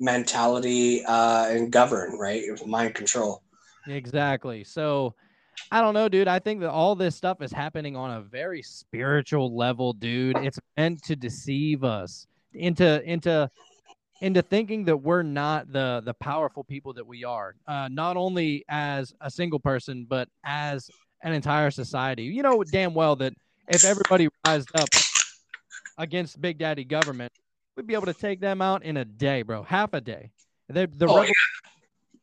mentality, uh, and govern, right? It was mind control. Exactly. So I don't know, dude. I think that all this stuff is happening on a very spiritual level, dude. It's meant to deceive us into into into thinking that we're not the the powerful people that we are, uh, not only as a single person, but as an entire society. You know damn well that if everybody rised up against Big Daddy government, we'd be able to take them out in a day, bro, half a day. They're, the Oh, rebel-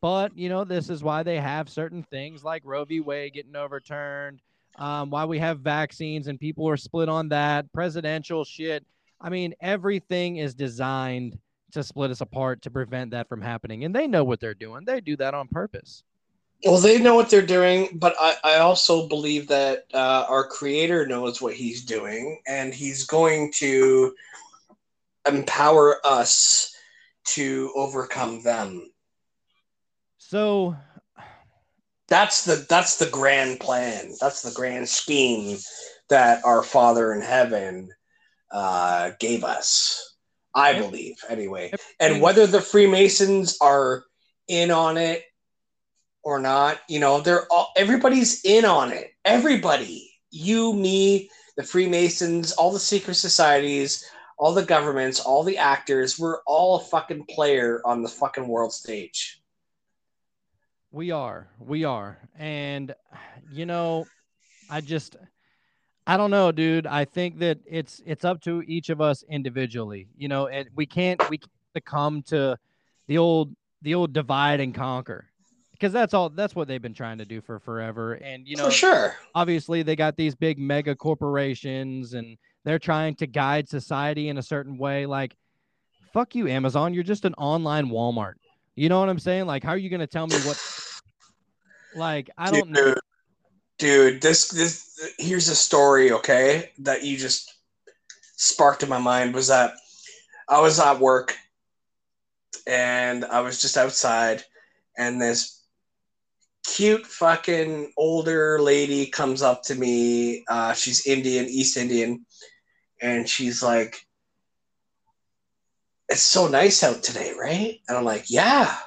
But you know, this is why they have certain things like Roe v. Wade getting overturned. Um, why we have vaccines and people are split on that presidential shit. I mean, everything is designed to split us apart to prevent that from happening, and they know what they're doing. They do that on purpose. Well, they know what they're doing, but I, I also believe that uh, our creator knows what he's doing, and he's going to empower us to overcome them. So, That's the that's the grand plan. That's the grand scheme that our Father in heaven uh, gave us. I believe, anyway. And mm. whether the Freemasons are in on it or not, you know, they're all everybody's in on it. Everybody, you, me, the Freemasons, all the secret societies, all the governments, all the actors, we're all a fucking player on the fucking world stage. We are. We are. And you know, I just I don't know, dude. I think that it's it's up to each of us individually. You know, and we can't we can't succumb to the old the old divide and conquer. Because that's all that's what they've been trying to do for forever. And you know, For sure. obviously they got these big mega corporations and they're trying to guide society in a certain way like fuck you amazon you're just an online walmart you know what i'm saying like how are you going to tell me what like i don't know Dude, this this here's a story, okay, that you just sparked in my mind was that I was at work and I was just outside and this cute fucking older lady comes up to me. Uh, she's Indian, East Indian, and she's like, It's so nice out today, right? And I'm like, Yeah.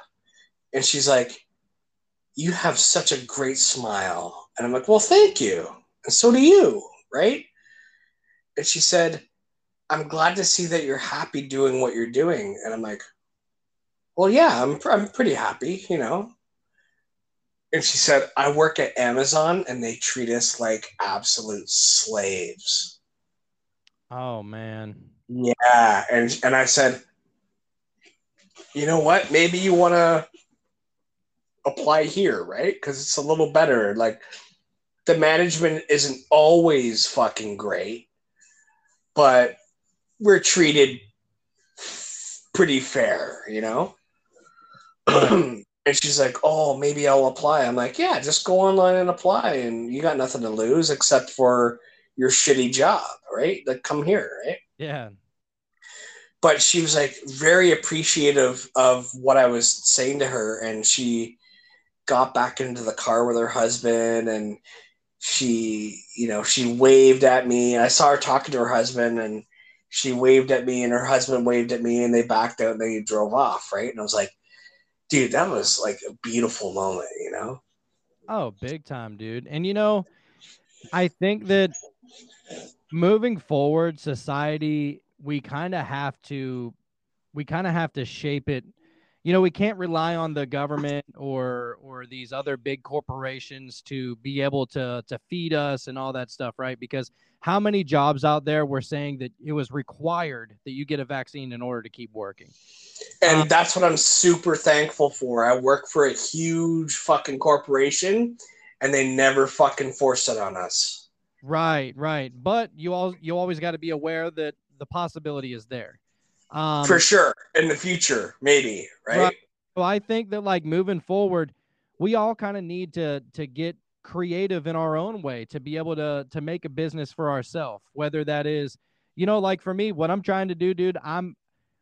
And she's like, you have such a great smile. And I'm like, well, thank you. And so do you, right? And she said, I'm glad to see that you're happy doing what you're doing. And I'm like, well, yeah, I'm, I'm pretty happy, you know? And she said, I work at Amazon and they treat us like absolute slaves. oh man Yeah. And, and I said, you know what? Maybe you want to apply here, right? Because it's a little better. Like the management isn't always fucking great, but we're treated pretty fair, you know? and she's like, oh, maybe I'll apply. I'm like, yeah, just go online and apply, and you got nothing to lose except for your shitty job, right? Like, come here, right? yeah but she was like very appreciative of what I was saying to her, and she got back into the car with her husband, and she, you know, she waved at me. I saw her talking to her husband, and she waved at me, and her husband waved at me, and they backed out, and they drove off, right? And I was like, dude, that was like a beautiful moment, you know? Oh, big time, dude. And you know, I think that moving forward, society, we kind of have to, we kind of have to shape it. You know, we can't rely on the government or or these other big corporations to be able to to feed us and all that stuff, right? Because how many jobs out there were saying that it was required that you get a vaccine in order to keep working? And Uh, that's what I'm super thankful for. I work for a huge fucking corporation, and they never fucking forced it on us. Right, right. But you all you always got to be aware that the possibility is there. Um, for sure in the future maybe right, Right. So I think that like moving forward, we all kind of need to to get creative in our own way to be able to to make a business for ourselves. Whether that is, you know, like for me, what I'm trying to do, dude, I'm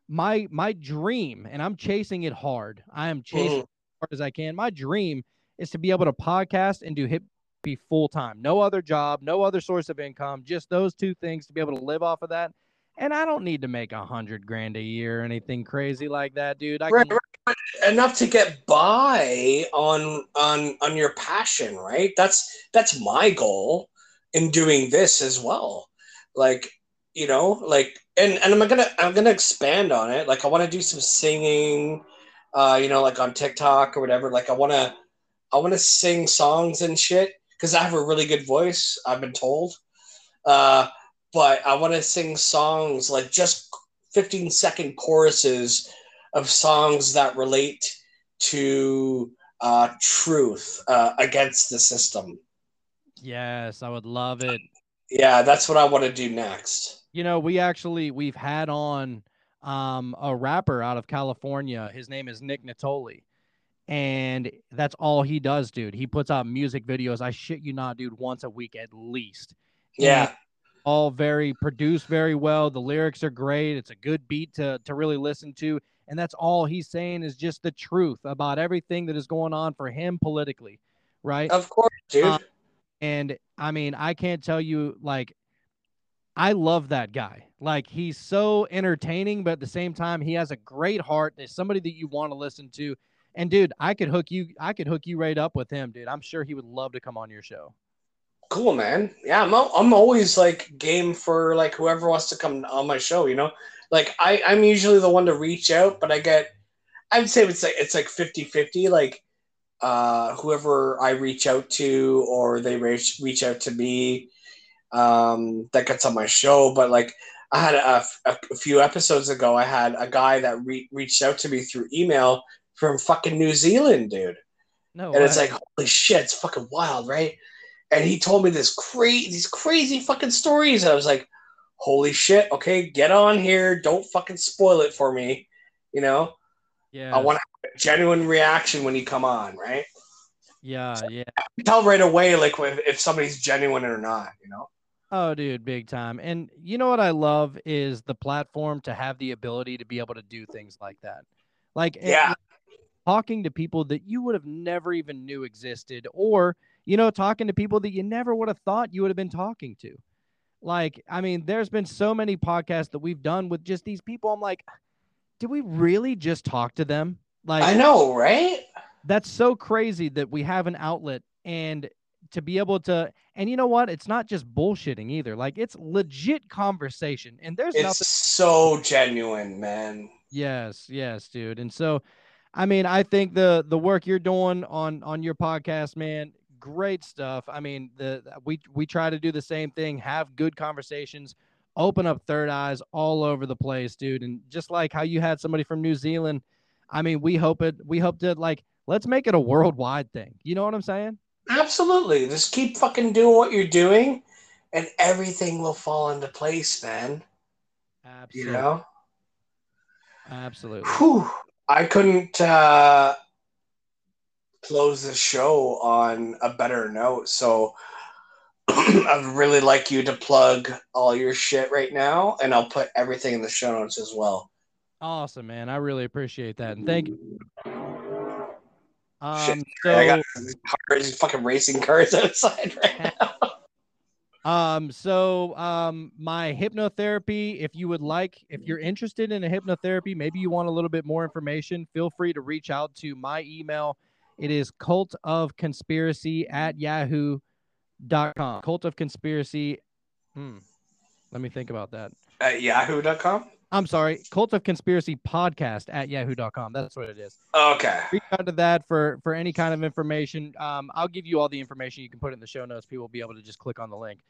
my my dream, and I'm chasing it hard. I am chasing Mhm. as hard as I can. My dream is to be able to podcast and do hip be full time. No other job, no other source of income, just those two things to be able to live off of that. And I don't need to make a hundred grand a year or anything crazy like that, dude. I Right, can, right. enough to get by on on on your passion right that's that's my goal in doing this as well like you know, like, and and I'm gonna I'm gonna expand on it. Like, I want to do some singing, uh, you know, like on TikTok or whatever. Like, I want to I want to sing songs and shit because I have a really good voice. I've been told. Uh, but I want to sing songs like just 15 second choruses of songs that relate to uh, truth uh, against the system. Yes, I would love it. Yeah, that's what I want to do next. You know, we actually we've had on um, a rapper out of California. His name is Nick Natoli. And that's all he does, dude. He puts out music videos. I shit you not, dude, once a week at least. Yeah. And all very produced very well. The lyrics are great. It's a good beat to to really listen to. And that's all he's saying is just the truth about everything that is going on for him politically, right? Of course, dude. Um, and I mean, I can't tell you like I love that guy. Like he's so entertaining, but at the same time, he has a great heart. There's somebody that you want to listen to. And dude, I could hook you. I could hook you right up with him, dude. I'm sure he would love to come on your show. Cool, man. Yeah, I'm. I'm always like game for like whoever wants to come on my show. You know, like I I'm usually the one to reach out, but I get. I'd say it's like it's like 50-50. Like uh, whoever I reach out to or they reach reach out to me, um, that gets on my show. But like I had a, a, a few episodes ago, I had a guy that re- reached out to me through email from fucking New Zealand, dude. No, and it's like holy shit, it's fucking wild, right? And he told me this crazy, these crazy fucking stories, and I was like, holy shit, okay, get on here, don't fucking spoil it for me, you know. yeah, I want a genuine reaction when you come on, right? yeah, yeah. You tell right away, like if, if somebody's genuine or not, you know. Oh, dude, big time. And you know what I love is the platform to have the ability to be able to do things like that. Like, it- Yeah. talking to people that you would have never even knew existed, or, you know, talking to people that you never would have thought you would have been talking to. Like, I mean, there's been so many podcasts that we've done with just these people. I'm like, did we really just talk to them? Like, I know, right? that's so crazy that we have an outlet and to be able to and you know what it's not just bullshitting either like it's legit conversation and there's It's nothing so genuine, man. yes yes dude and so i mean i think the the work you're doing on on your podcast man great stuff i mean the we we try to do the same thing have good conversations open up third eyes all over the place dude and just like how you had somebody from new zealand i mean we hope it we hope to like let's make it a worldwide thing you know what i'm saying Absolutely. Just keep fucking doing what you're doing, and everything will fall into place, man. absolutely You know? absolutely Whew. I couldn't uh, close the show on a better note. So I'd really like you to plug all your shit right now, and I'll put everything in the show notes as well. awesome man i really appreciate that and thank you Shit, um I got so cars, fucking racing cars outside right now. Um, so um, my hypnotherapy, if you would like, if you're interested in a hypnotherapy, maybe you want a little bit more information, feel free to reach out to my email. It is cult of conspiracy at yahoo.com. Cult of conspiracy. Hmm. Let me think about that. At yahoo.com? I'm sorry, cult of conspiracy podcast at yahoo.com. That's what it is. Okay. reach out to that for for any kind of information. Um, I'll give you all the information. You can put it in the show notes. People will be able to just click on the link.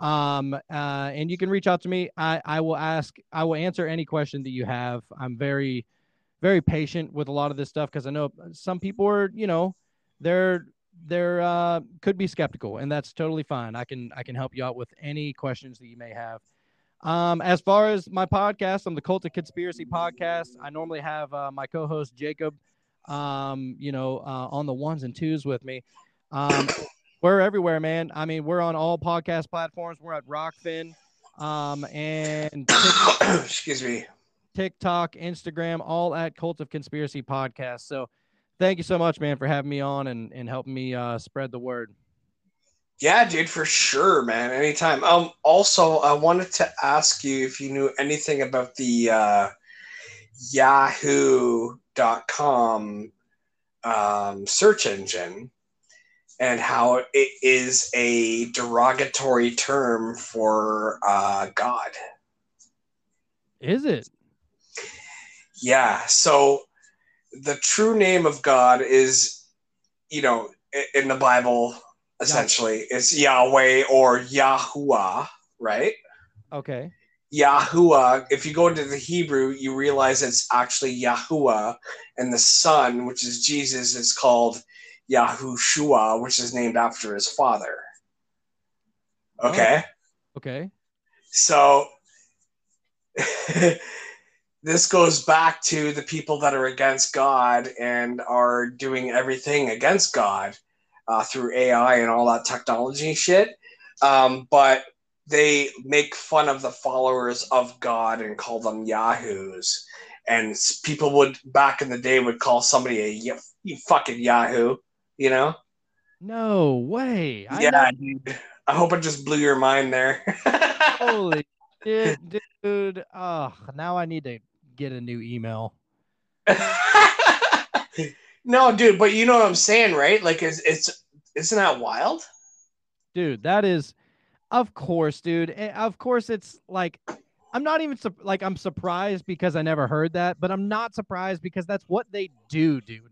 Um, uh, and you can reach out to me. I I will ask. I will answer any question that you have. I'm very very patient with a lot of this stuff because I know some people are you know they're they're uh, could be skeptical, and that's totally fine. I can I can help you out with any questions that you may have. Um, as far as my podcast, I'm the Cult of Conspiracy podcast. I normally have uh, my co-host Jacob, um, you know, uh, on the ones and twos with me. Um, we're everywhere, man. I mean, we're on all podcast platforms. We're at Rokfin, um, and Excuse me. TikTok, Instagram, all at Cult of Conspiracy podcast. So, thank you so much, man, for having me on and and helping me uh, spread the word. Yeah, dude, for sure, man. Anytime. Um, also, I wanted to ask you if you knew anything about the uh, Yahoo.com um, search engine and how it is a derogatory term for uh, God. Is it? Yeah. So the true name of God is, you know, in the Bible, essentially, it's Yahweh or Yahuwah, right? Okay. Yahuwah, if you go into the Hebrew, you realize it's actually Yahuwah, and the son, which is Jesus, is called Yahushua, which is named after his father. Oh. Okay? Okay. So this goes back to the people that are against God and are doing everything against God uh, through AI and all that technology shit. Um, but they make fun of the followers of God and call them Yahoos. And people would back in the day would call somebody a you, you fucking Yahoo, you know? No way. I yeah, dude. I hope it just blew your mind there. holy shit, dude. Oh, now I need to get a new email. no, dude, but you know what I'm saying, right? Like, it's, it's isn't that wild? Dude, that is of course, dude. eh, Of course it's like I'm not even like I'm surprised because I never heard that, but I'm not surprised because that's what they do, dude.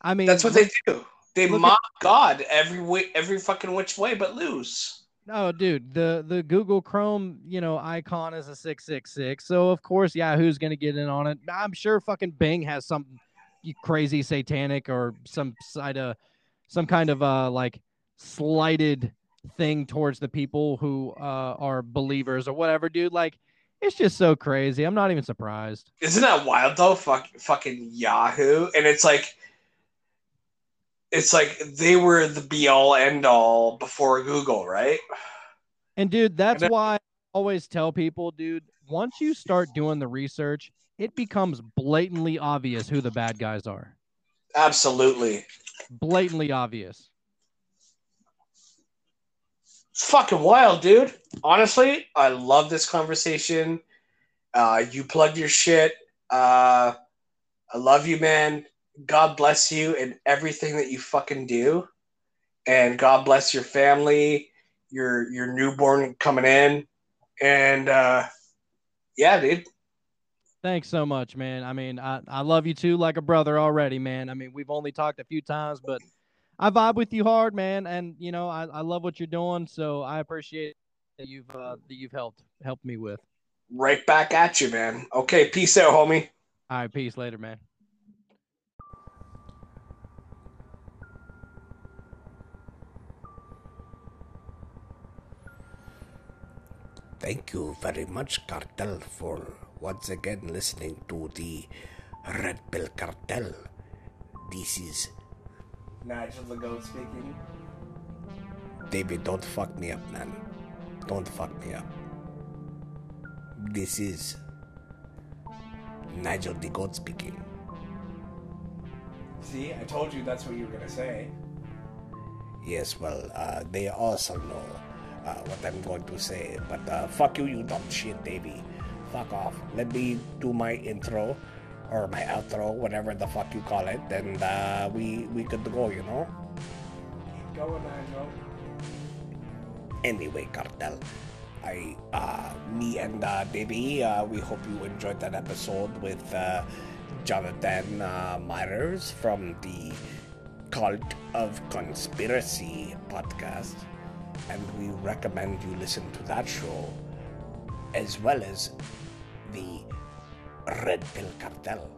I mean, That's what they do. They look at- mock God every way, every fucking which way, but lose. No, dude, the the Google Chrome, you know, icon is a 666. So of course Yahoo's to get in on it. I'm sure fucking Bing has some crazy satanic or some side of some kind of uh like slighted thing towards the people who uh are believers or whatever, dude. Like it's just so crazy. I'm not even surprised. Isn't that wild though? Fuck, fucking Yahoo, and it's like, it's like they were the be all end all before Google, right? And dude, that's then- why I always tell people, dude, once you start doing the research, it becomes blatantly obvious who the bad guys are. Absolutely. Blatantly obvious. It's fucking wild, dude. Honestly, I love this conversation. Uh, you plugged your shit. Uh, I love you, man. God bless you and everything that you fucking do. And God bless your family, your your newborn coming in. And uh, yeah, dude. Thanks so much, man. I mean, I, I love you too, like a brother already, man. I mean, we've only talked a few times, but I vibe with you hard, man. And you know, I, I love what you're doing, so I appreciate that you've uh, that you've helped helped me with. Right back at you, man. Okay, peace out, homie. All right, peace later, man. Thank you very much, Cartel, for once again listening to the Red Pill Cartel. This is Nigel the Goat speaking. David, don't fuck me up, man. Don't fuck me up. This is Nigel the Goat speaking. See, I told you that's what you were gonna say. Yes, well, uh, they also know uh, what I'm going to say. But uh, fuck you, you dumb shit, baby. Fuck off. Let me do my intro or my outro, whatever the fuck you call it, and uh, we we could go, you know. Keep going, Nigel. Anyway, cartel. I, uh, me and uh, Davey, uh, we hope you enjoyed that episode with uh, Jonathan uh, Myers from the Cult of Conspiracy podcast, and we recommend you listen to that show as well as the Red Pill Cartel,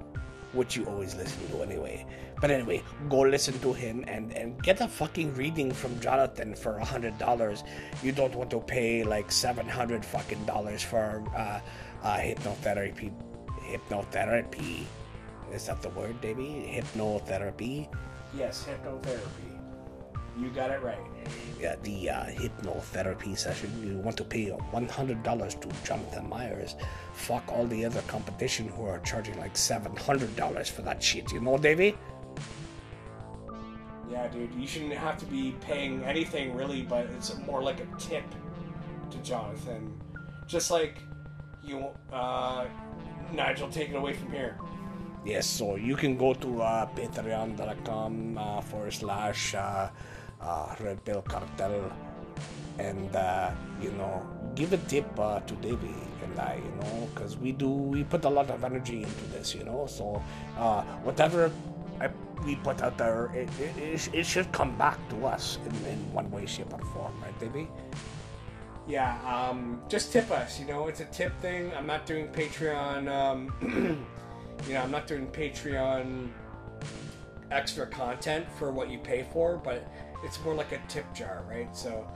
which you always listen to anyway. But anyway, go listen to him and, and get a fucking reading from Jonathan for a hundred dollars. You don't want to pay like seven hundred fucking dollars for uh, uh, hypnotherapy. Hypnotherapy. Is that the word, baby? Hypnotherapy. Yes, hypnotherapy. You got it right. Yeah, the uh, hypnotherapy session. You want to pay one hundred dollars to Jonathan Myers. Fuck all the other competition who are charging like seven hundred dollars for that shit. You know, Davey? Yeah, dude. You shouldn't have to be paying anything really, but it's more like a tip to Jonathan. Just like you, uh, Nigel, take it away from here. Yes, so you can go to uh, patreon.com uh, forward slash uh, uh, Red Pill Cartel and, uh, you know, give a tip uh, to Davey and I, you know, because we do we put a lot of energy into this, you know. So uh, whatever I, we put out there, it, it, it, it should come back to us in, in one way, shape, or form, right, Davey? Yeah, um, just tip us. You know, it's a tip thing. I'm not doing Patreon. Um, you know, I'm not doing Patreon extra content for what you pay for, but it's more like a tip jar, right? So,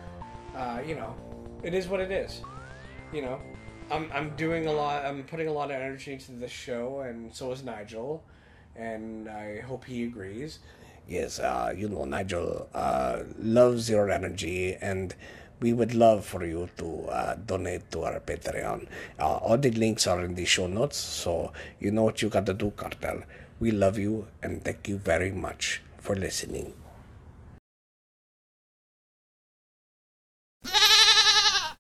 uh, you know, it is what it is. You know, I'm I'm doing a lot. I'm putting a lot of energy into this show, and so is Nigel, and I hope he agrees. Yes, uh, you know, Nigel uh, loves your energy, and we would love for you to uh, donate to our Patreon. Uh, all the links are in the show notes, so you know what you got to do, Cartel. We love you, and thank you very much for listening.